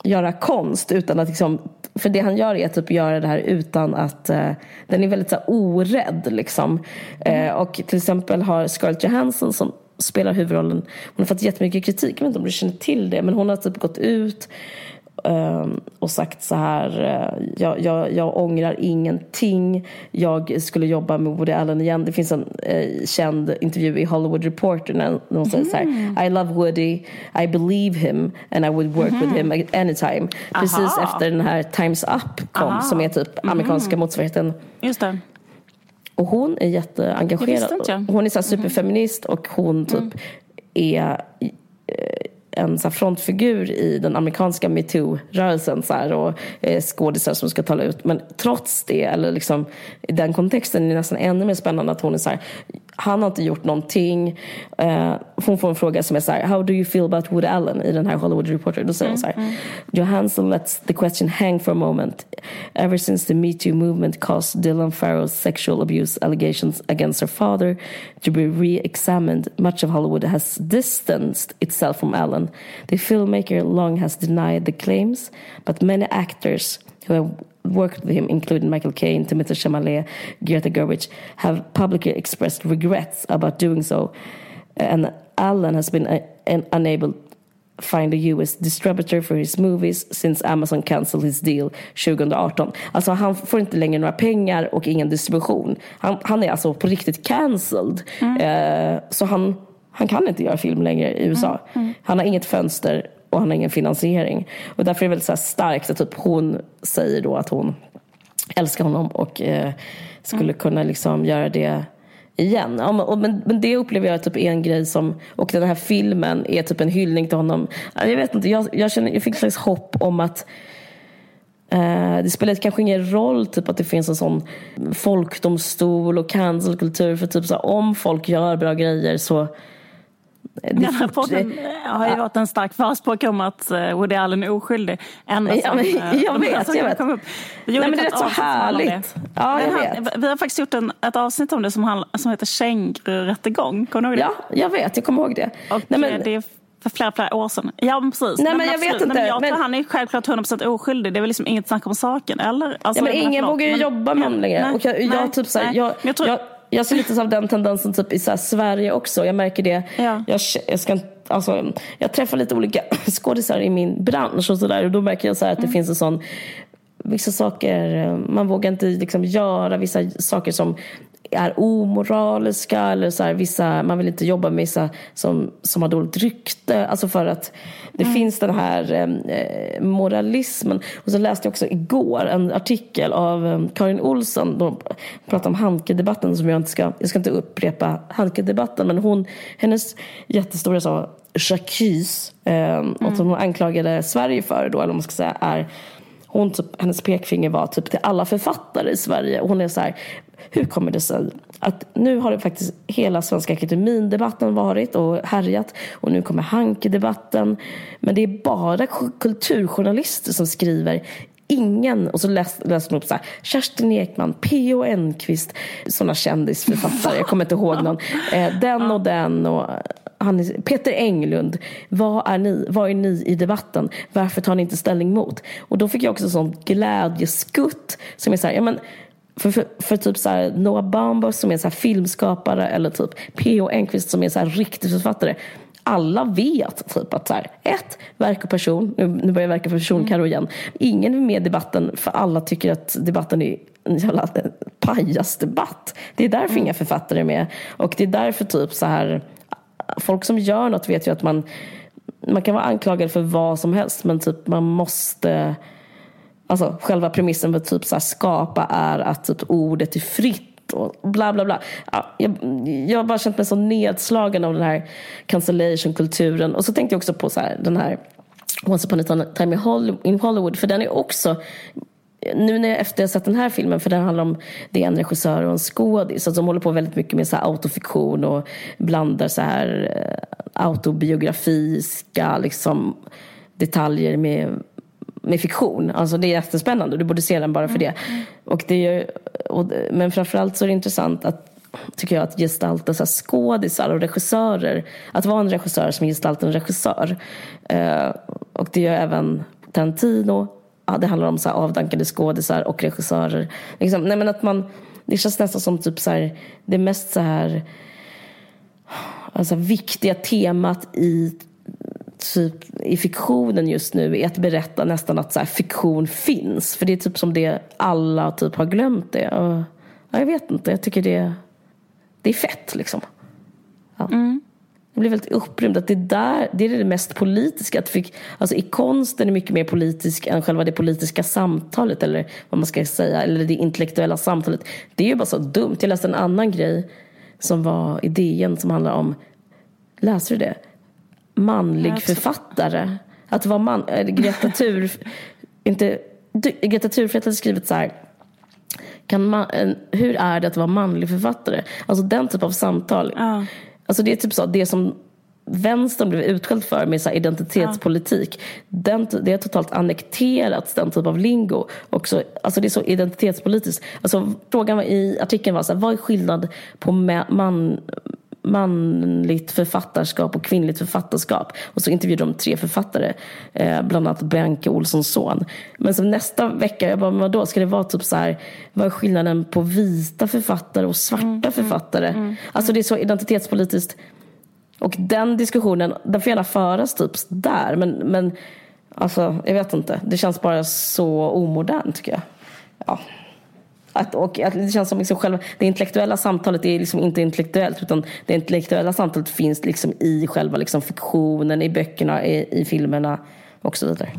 Speaker 2: göra konst utan att liksom för det han gör är att typ göra det här utan att eh, den är väldigt så här, orädd liksom. Eh, och till exempel har Scarlett Johansson som spelar huvudrollen, hon har fått jättemycket kritik, jag vet inte om du känner till det, men hon har typ gått ut och sagt så här, uh, jag, jag, jag ångrar ingenting, jag skulle jobba med Woody Allen igen. Det finns en uh, känd intervju i Hollywood Reporter när hon säger så här, I love Woody, I believe him and I would work with him anytime. Precis
Speaker 1: Aha.
Speaker 2: efter den här Times Up kom,
Speaker 1: Aha.
Speaker 2: som är typ amerikanska motsvarigheten
Speaker 1: Just det.
Speaker 2: Och hon är jätteengagerad. Hon är så här superfeminist och hon typ är eh, en så här frontfigur i den amerikanska metoo-rörelsen och eh, skådisar som ska tala ut. Men trots det, eller liksom, i den kontexten är det nästan ännu mer spännande att hon är så här, han har inte gjort någonting. Eh, hon får en fråga som är så här, how do you feel about Woody Allen i den här Hollywood Reporter? Då säger hon så här, Johansson lets the question hang for a moment. Ever since the Me Too movement caused Dylan Farrow's sexual abuse allegations against her father to be re-examined, much of Hollywood has distanced itself from Allen. The filmmaker long has denied the claims, but many actors who have worked with him, including Michael Caine, Timothy Chalamet, Greta Gerwig, have publicly expressed regrets about doing so. And Allen has been uh, un- unable find a US distributor for his movies since Amazon cancelled his deal 2018. Alltså han får inte längre några pengar och ingen distribution. Han, han är alltså på riktigt cancelled. Eh, så han, han kan inte göra film längre i USA. Han har inget fönster och han har ingen finansiering. Och därför är det väldigt så här starkt att typ hon säger då att hon älskar honom och eh, skulle kunna liksom göra det igen. Ja, men, men, men det upplever jag typ är en grej som, och den här filmen är typ en hyllning till honom. Ja, Jag vet inte, jag, jag, känner, jag fick ett slags hopp om att eh, det spelar kanske ingen roll typ att det finns en sån folkdomstol och cancelkultur för typ så här, om folk gör bra grejer så
Speaker 1: Den här podden eh, har ju varit en stark förespråkare om att eh, Woody Allen är oskyldig. Ända
Speaker 2: Ja, men-
Speaker 1: eh,
Speaker 2: jag vet, jag vet.
Speaker 1: kom upp. Vi gjorde
Speaker 2: Nej, men det är rätt så härligt. Ja, jag
Speaker 1: Men han- Vi har faktiskt gjort en, ett avsnitt om det som, handlar, som heter Känguru-rättegång. Kommer du ihåg det?
Speaker 2: Ja, jag vet, jag kommer ihåg det.
Speaker 1: Och
Speaker 2: Nej,
Speaker 1: eh,
Speaker 2: men,
Speaker 1: det är för flera, flera år sedan. Ja, men precis.
Speaker 2: Nej, men jag
Speaker 1: absolut.
Speaker 2: vet inte,
Speaker 1: Nej, men jag
Speaker 2: men-
Speaker 1: tror han är självklart 100% oskyldig. Det är väl liksom inget snack om saken, eller? Alltså,
Speaker 2: ja, men
Speaker 1: jag
Speaker 2: ingen vågar ju
Speaker 1: men-
Speaker 2: jobba med honom längre.
Speaker 1: Nej,
Speaker 2: jag, jag, typ, så här,
Speaker 1: nej.
Speaker 2: jag,
Speaker 1: Men jag tror-
Speaker 2: jag, jag ser lite av den tendensen typ, i så Sverige också. Jag märker det.
Speaker 1: Ja.
Speaker 2: Jag, jag, ska, alltså, jag träffar lite olika skådisar i min bransch och, så där, och då märker jag så att det
Speaker 1: Mm.
Speaker 2: finns en sån Vissa saker, eh, man vågar inte liksom göra vissa saker som är omoraliska eller så här, vissa, man vill inte jobba med vissa som, som har dåligt rykte. Alltså för att det finns den här eh, moralismen. Och så läste jag också igår en artikel av eh, Karin Olsson. De pratade om Hanke-debatten som jag inte ska, jag ska inte upprepa Hanke-debatten. Men hon, hennes jättestora så, Jacques, eh, och som hon anklagade Sverige för då, eller vad man ska säga, är hon typ, hennes pekfinger var typ till alla författare i Sverige. Och hon är så här, hur kommer det sig att nu har det faktiskt hela Svenska Akademin-debatten varit och härjat. Och nu kommer Hanke-debatten. Men det är bara kulturjournalister som skriver Ingen, och så läste läs hon upp så här, Kerstin Ekman, P.O. Enquist, sådana kändisförfattare, jag kommer inte ihåg någon. Eh, den och den och är, Peter Englund, vad är, ni, vad är ni i debatten? Varför tar ni inte ställning mot? Och då fick jag också sån glädjeskutt som är så här, ja men för, för, för typ så här Noah Baumbach som är så här filmskapare eller typ P.O. Enquist som är så här riktig författare. Alla vet typ att så här, ett, verk och person, nu, nu börjar jag verka för person Karo igen. Ingen är med i debatten för alla tycker att debatten är en jävla pajasdebatt. Det är därför inga författare är med. Och det är därför typ så här folk som gör något vet ju att man, man kan vara anklagad för vad som helst men typ man måste Alltså själva premissen för typ så här skapa är att typ ordet är fritt och bla bla bla. Ja, jag, jag har bara känt mig så nedslagen av den här cancellation-kulturen. Och så tänkte jag också på så här, den här Once upon a time in Hollywood, för den är också nu när jag efter jag sett den här filmen, för den handlar om det är en regissör och en skådis, alltså de håller på väldigt mycket med så här autofiktion och blandar så här eh, autobiografiska liksom, detaljer med, med fiktion. Alltså det är jättespännande, du borde se den bara för det. Och det är, och, men framförallt så är det intressant att tycker jag, att gestalta så skådisar och regissörer. Att vara en regissör som gestaltar en regissör. Eh, och det gör även Tarantino. Ja, det handlar om så här avdankade skådisar och regissörer. Liksom, nej, men att man, det känns nästan som typ så här, det mest så här alltså, viktiga temat i typ i fiktionen just nu är att berätta nästan att så här, fiktion finns. För det är typ som det alla typ har glömt det. Och, ja, jag vet inte, jag tycker det, det är fett liksom. Ja. jag blev väldigt upprymd att det, där, det är det mest politiska. Att fick, alltså i konsten är mycket mer politisk än själva det politiska samtalet eller vad man ska säga, eller det intellektuella samtalet. Det är ju bara så dumt. Jag läste en annan grej som var idén som handlar om, läser du det? Manlig författare. Att vara man, äh, Greta Thur, inte, Greta Thurfeldt hade skrivit så här kan man, hur är det att vara manlig författare? Alltså den typ av samtal.
Speaker 1: Ja.
Speaker 2: Alltså det är typ så, det som vänstern blev utskälld för med så identitetspolitik. Ja. Den, det har totalt annekterats, den typ av lingo. Också, alltså det är så identitetspolitiskt. Alltså frågan i artikeln var så här, vad är skillnad på man, manligt författarskap och kvinnligt författarskap. Och så intervjuade de tre författare, eh, bland annat Bianca Olssons son. Men så nästa vecka, jag bara, men vadå, ska det vara typ så här, vad är skillnaden på vita författare och svarta mm, mm författare? Mm, mm, alltså det är så identitetspolitiskt. Och den diskussionen, den får gärna föras typ där, men, men alltså, jag vet inte. Det känns bara så omodernt tycker jag. Ja. Att, och att det känns som liksom själva, det intellektuella samtalet är liksom inte intellektuellt utan det intellektuella samtalet finns liksom i själva liksom fiktionen, i böckerna, i, i filmerna och så vidare.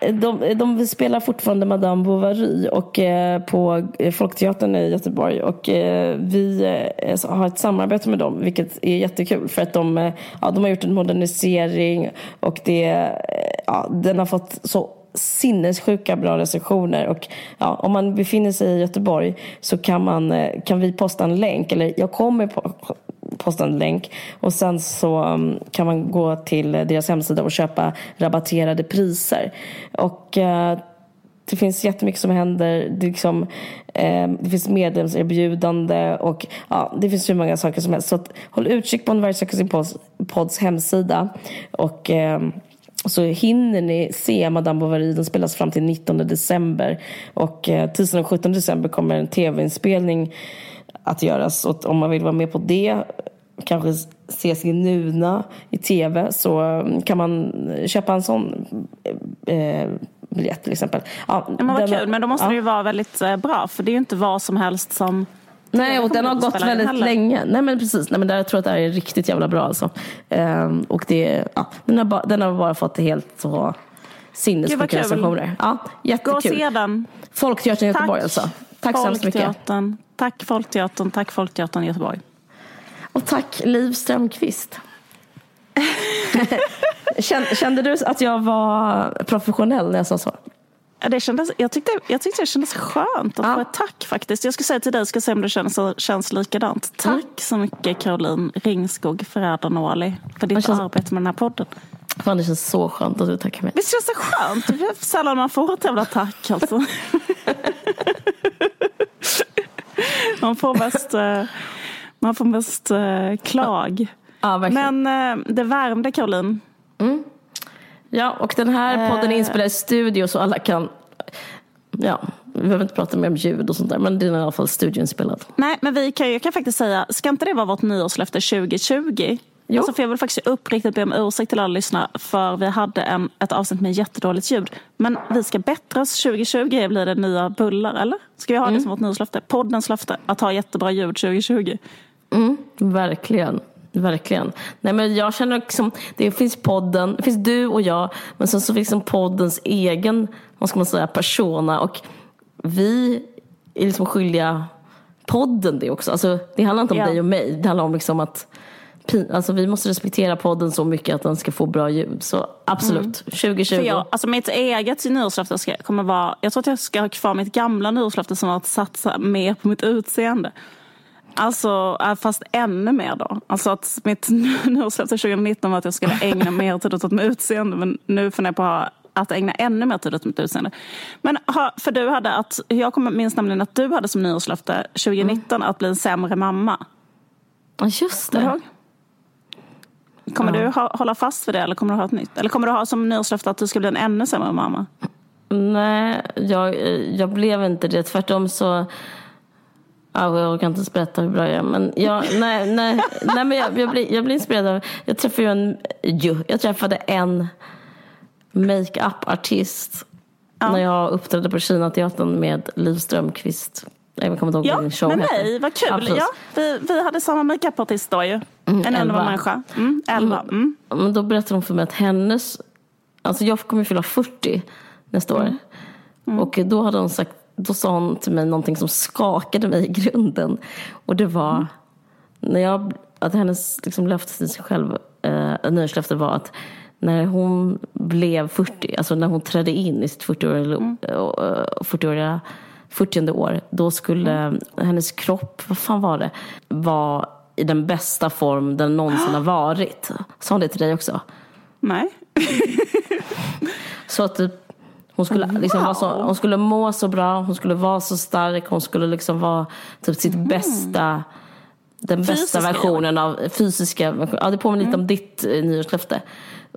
Speaker 2: De, de spelar fortfarande Madame Bovary och, eh, på eh, Folkteatern i Göteborg och eh, vi eh, har ett samarbete med dem vilket är jättekul för att de, eh, ja, de har gjort en modernisering och det, eh, ja, den har fått så sinnessjuka bra recensioner. Och ja, om man befinner sig i Göteborg så kan, man, eh, kan vi posta en länk, eller jag kommer posta en länk och sen så mm, kan man gå till deras hemsida och köpa rabatterade priser. Och eh, det finns jättemycket som händer. Det, liksom, eh, det finns medlemserbjudande och ja, det finns hur många saker som helst. Så att, håll utkik på en söker pods, podds hemsida. Och eh, så hinner ni se Madame Bovary. Den spelas fram till 19 december. Och eh, tisdagen den 17 december kommer en tv-inspelning att göras. Och om man vill vara med på det, kanske se sin Nuna i tv, så mm, kan man köpa en sån eh, biljett till exempel.
Speaker 1: Ja, men vad kul, men då måste ja. det ju vara väldigt eh, bra. För det är ju inte vad som helst som
Speaker 2: Nej, och den har gått väldigt länge. Nej, men precis. Nej, men jag tror att det här är riktigt jävla bra alltså. Um, och det, ja, den, har bara, den har bara fått helt så sinnessjuka recensioner. Ja, jättekul. Gå och
Speaker 1: se den.
Speaker 2: Folkteatern Göteborg alltså. Tack så hemskt mycket.
Speaker 1: Tack Folkteatern, tack Folkteatern Göteborg.
Speaker 2: Och tack Liv Strömqvist. Kände du att jag var professionell när jag sa så?
Speaker 1: Det kändes, jag, tyckte, jag tyckte det kändes skönt att ja. få ett tack faktiskt. Jag ska säga till dig, ska se om det känns, känns likadant. Tack mm. så mycket Caroline Ringskog Ferrada för ditt känns... arbete med den här podden.
Speaker 2: Fan, det känns så skönt att du tackar mig.
Speaker 1: Visst känns det skönt? Det är sällan man får ett jävla tack alltså. man får mest, eh, man får mest eh, klag.
Speaker 2: Ja,
Speaker 1: Men eh, det värmde Caroline.
Speaker 2: Mm. Ja, och den här podden är inspelad i studio så alla kan Ja, vi behöver inte prata mer om ljud och sånt där, men det är i alla fall studioinspelad.
Speaker 1: Nej, men vi kan, jag kan faktiskt säga, ska inte det vara vårt nyårslöfte 2020? Jo. Alltså för jag vill faktiskt uppriktigt be om ursäkt till alla lyssnare för vi hade en, ett avsnitt med jättedåligt ljud. Men vi ska bättra oss 2020 blir det nya bullar, eller? Ska vi ha mm. det som vårt nyårslöfte? Poddens löfte, att ha jättebra ljud 2020.
Speaker 2: Mm, verkligen. Verkligen. Nej, men jag känner liksom, det finns podden, det finns du och jag, men sen så finns liksom poddens egen, vad ska man säga, persona och vi är liksom skyldiga podden det också. Alltså, det handlar inte om ja. dig och mig, det handlar om liksom att Alltså, vi måste respektera podden så mycket att den ska få bra ljud. Så absolut, mm. 2020. För
Speaker 1: jag, alltså mitt eget nyårslöfte kommer vara, jag tror att jag ska ha kvar mitt gamla nyårslöfte som var att satsa mer på mitt utseende. Alltså, fast ännu mer då. Alltså att mitt nyårslöfte 2019 var att jag skulle ägna mer tid åt mitt utseende. Men nu funderar jag på att ägna ännu mer tid åt mitt utseende. Men för du hade att, jag minns nämligen att du hade som nyårslöfte 2019 mm. att bli en sämre mamma.
Speaker 2: Ja, just det.
Speaker 1: Kommer ja. du ha, hålla fast vid det eller kommer du ha ett nytt? Eller kommer du ha som nyårslöfte att du ska bli en ännu sämre mamma?
Speaker 2: Nej, jag, jag blev inte det. Tvärtom så Ja, jag orkar inte ens berätta hur bra jag är. Men jag, nej, nej, nej, men jag, jag, blir, jag blir inspirerad av... Jag träffade ju en... Jo, jag träffade en makeup-artist ja. när jag uppträdde på Kinateatern med Liv Strömquist Jag kommer inte ihåg
Speaker 1: Ja,
Speaker 2: show
Speaker 1: med
Speaker 2: heter.
Speaker 1: mig, vad kul. Ja, vi, vi hade samma makeupartist då ju. en
Speaker 2: elva.
Speaker 1: underbar människa. Mm, elva. Mm.
Speaker 2: Men då berättade hon för mig att hennes, alltså jag kommer fylla 40 nästa år.
Speaker 1: Mm.
Speaker 2: Och då hade hon sagt, då sa hon till mig någonting som skakade mig i grunden. Och det var,
Speaker 1: Mm.
Speaker 2: när jag, att hennes liksom löfte till sig själv, eh, nyårslöfte var att när hon blev 40, alltså när hon trädde in i sitt 40-åriga,
Speaker 1: Mm.
Speaker 2: eh, 40-åriga 40 år, då skulle
Speaker 1: Mm.
Speaker 2: hennes kropp, vad fan var det, vara i den bästa form den någonsin har varit. Sa hon det till dig också?
Speaker 1: Nej.
Speaker 2: Så att typ, hon skulle, liksom vara så, hon skulle må så bra, hon skulle vara så stark, hon skulle liksom vara typ sitt bästa den bästa
Speaker 1: Fysiska,
Speaker 2: versionen av fysiska, ja det påminner lite om ditt eh, nyårslöfte.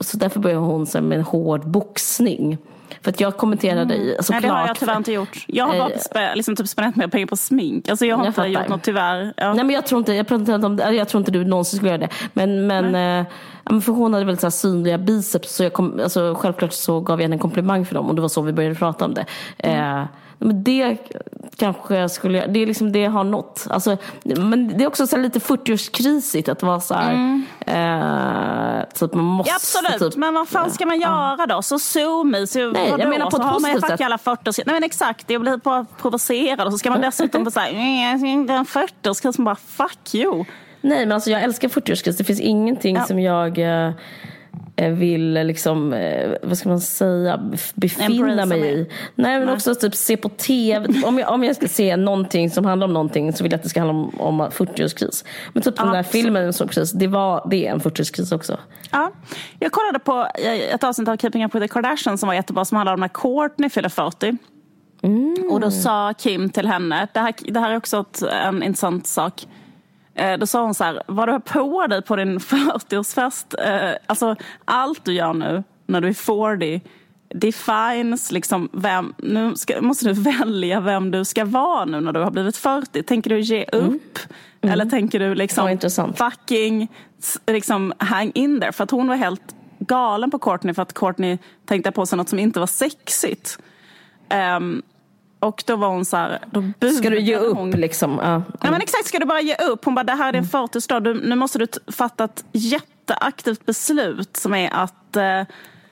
Speaker 2: Så därför började hon så med en hård boxning. För att jag kommenterade mm. såklart.
Speaker 1: Nej, det har jag tyvärr inte gjort. Jag har bara
Speaker 2: Eh,
Speaker 1: spe, liksom typ spenderat mer pengar på smink. Alltså jag har
Speaker 2: Jag
Speaker 1: inte
Speaker 2: fattar.
Speaker 1: gjort något tyvärr. Ja.
Speaker 2: Nej men jag tror inte, jag, pratar inte om, det- jag tror inte du någonsin skulle göra det. Men, men, eh, ja, men för hon hade väldigt så här synliga biceps så jag kom, alltså, självklart så gav jag henne en komplimang för dem och det var så vi började prata om det. Eh, men det kanske jag skulle göra, det är liksom det jag har nått. Alltså, men det är också så här lite 40-årskrisigt att vara så här, eh, typ man måste
Speaker 1: Ja, absolut,
Speaker 2: typ,
Speaker 1: men vad fan ska man göra då? Så zoomig, så
Speaker 2: Nej, jag menar på
Speaker 1: så
Speaker 2: ett
Speaker 1: man
Speaker 2: positivt sätt.
Speaker 1: alla 40 Nej men exakt, jag blir bara provocerad och så ska man dessutom på såhär, det är en 40-årskris som bara fuck you.
Speaker 2: Nej men alltså jag älskar 40-årskris. Det finns ingenting
Speaker 1: Ja.
Speaker 2: som jag eh, eh, vill liksom, eh, vad ska man säga, befinna mig i. Nej men också typ se på tv. om, jag, om jag ska se någonting som handlar om någonting så vill jag att det ska handla om, om 40-årskris. Men typ den där
Speaker 1: Absolut.
Speaker 2: filmen som kris, det, var, det är en 40-årskris också.
Speaker 1: Ja. Jag kollade på eh, ett avsnitt av Keeping Up With The Kardashians som var jättebra som handlade om när Courtney fyller 40. Och då sa Kim till henne, det här, det här är också ett, en intressant sak. Eh, Då sa hon så här, vad du har på dig på din 40-årsfest, eh, alltså allt du gör nu när du är 40 defines liksom vem, nu ska, måste du välja vem du ska vara nu när du har blivit 40. Tänker du ge upp? Eller tänker du liksom fucking liksom hang in there? För att hon var helt galen på Courtney för att Courtney tänkte på sig något som inte var sexigt. Ehm, och då var hon så här, då
Speaker 2: Ska du ge upp
Speaker 1: hon
Speaker 2: liksom? Ja.
Speaker 1: Ja, men exakt, ska du bara ge upp? Hon bara, det här är din 40 du, Nu måste du fatta ett jätteaktivt beslut som är att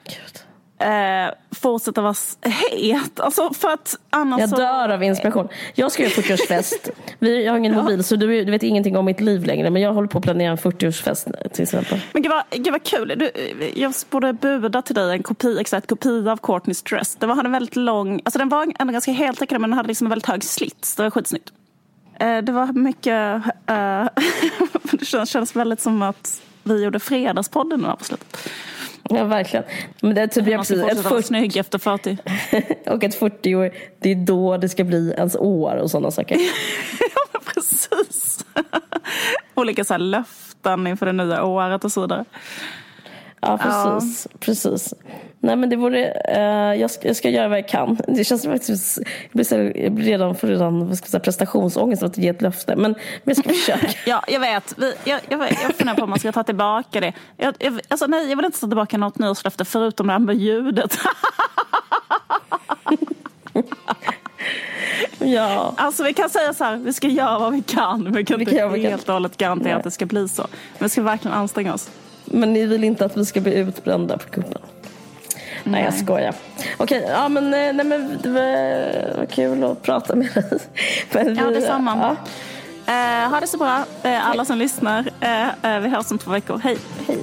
Speaker 2: Gud.
Speaker 1: Eh, fortsätta vara het. Alltså för att annars
Speaker 2: Jag
Speaker 1: så...
Speaker 2: dör av inspiration. Jag ska göra 40-årsfest. Vi- Jag har ingen mobil så du, du vet ingenting om mitt liv längre. Men jag håller på att planera en 40-årsfest till exempel.
Speaker 1: Men gud vad, gud vad kul. Du, jag borde buda till dig en kopi, exakt kopia av Courtneys dress. Den var, hade en väldigt lång, alltså den var ändå ganska heltäckande men den hade liksom en väldigt hög slits. Det var skitsnyggt. Eh, det var mycket, eh, det känns, känns väldigt som att vi gjorde Fredagspodden nu här på slutet.
Speaker 2: Ja verkligen. Men det är typ
Speaker 1: Man ska
Speaker 2: precis,
Speaker 1: fortsätta vara
Speaker 2: 40,
Speaker 1: snygg efter 40.
Speaker 2: och ett 40 år, det är då det ska bli ens år och sådana saker.
Speaker 1: Ja, precis. Olika så här löften inför det nya året och så vidare.
Speaker 2: Ja precis. precis. Nej men det vore, eh, jag, ska, jag ska göra vad jag kan. Det känns faktiskt, jag blir, så, jag blir redan för redan vad ska jag säga, prestationsångest av att ge ett löfte. Men, men jag ska försöka.
Speaker 1: Ja, jag vet. Vi, jag, jag, jag funderar på om man ska ta tillbaka det. Jag, jag, alltså, nej, jag vill inte ta tillbaka något nyårslöfte förutom det här med ljudet.
Speaker 2: ja.
Speaker 1: Alltså vi kan säga så här, vi ska göra vad vi kan. Vi kan
Speaker 2: Vi
Speaker 1: inte
Speaker 2: kan vi kan.
Speaker 1: helt och hållet garantera
Speaker 2: Nej.
Speaker 1: att det ska bli så. Men vi ska verkligen anstränga oss.
Speaker 2: Men ni vill inte att vi ska bli utbrända på kuppen? Nej, jag skojar. Okej, ja men, eh, nej, men det var, var kul att prata med dig. Men
Speaker 1: Ja,
Speaker 2: vi-
Speaker 1: detsamma.
Speaker 2: Ja,
Speaker 1: Eh, ha det så bra, eh, alla som lyssnar. Eh, vi hörs om två veckor. Hej!
Speaker 2: hej.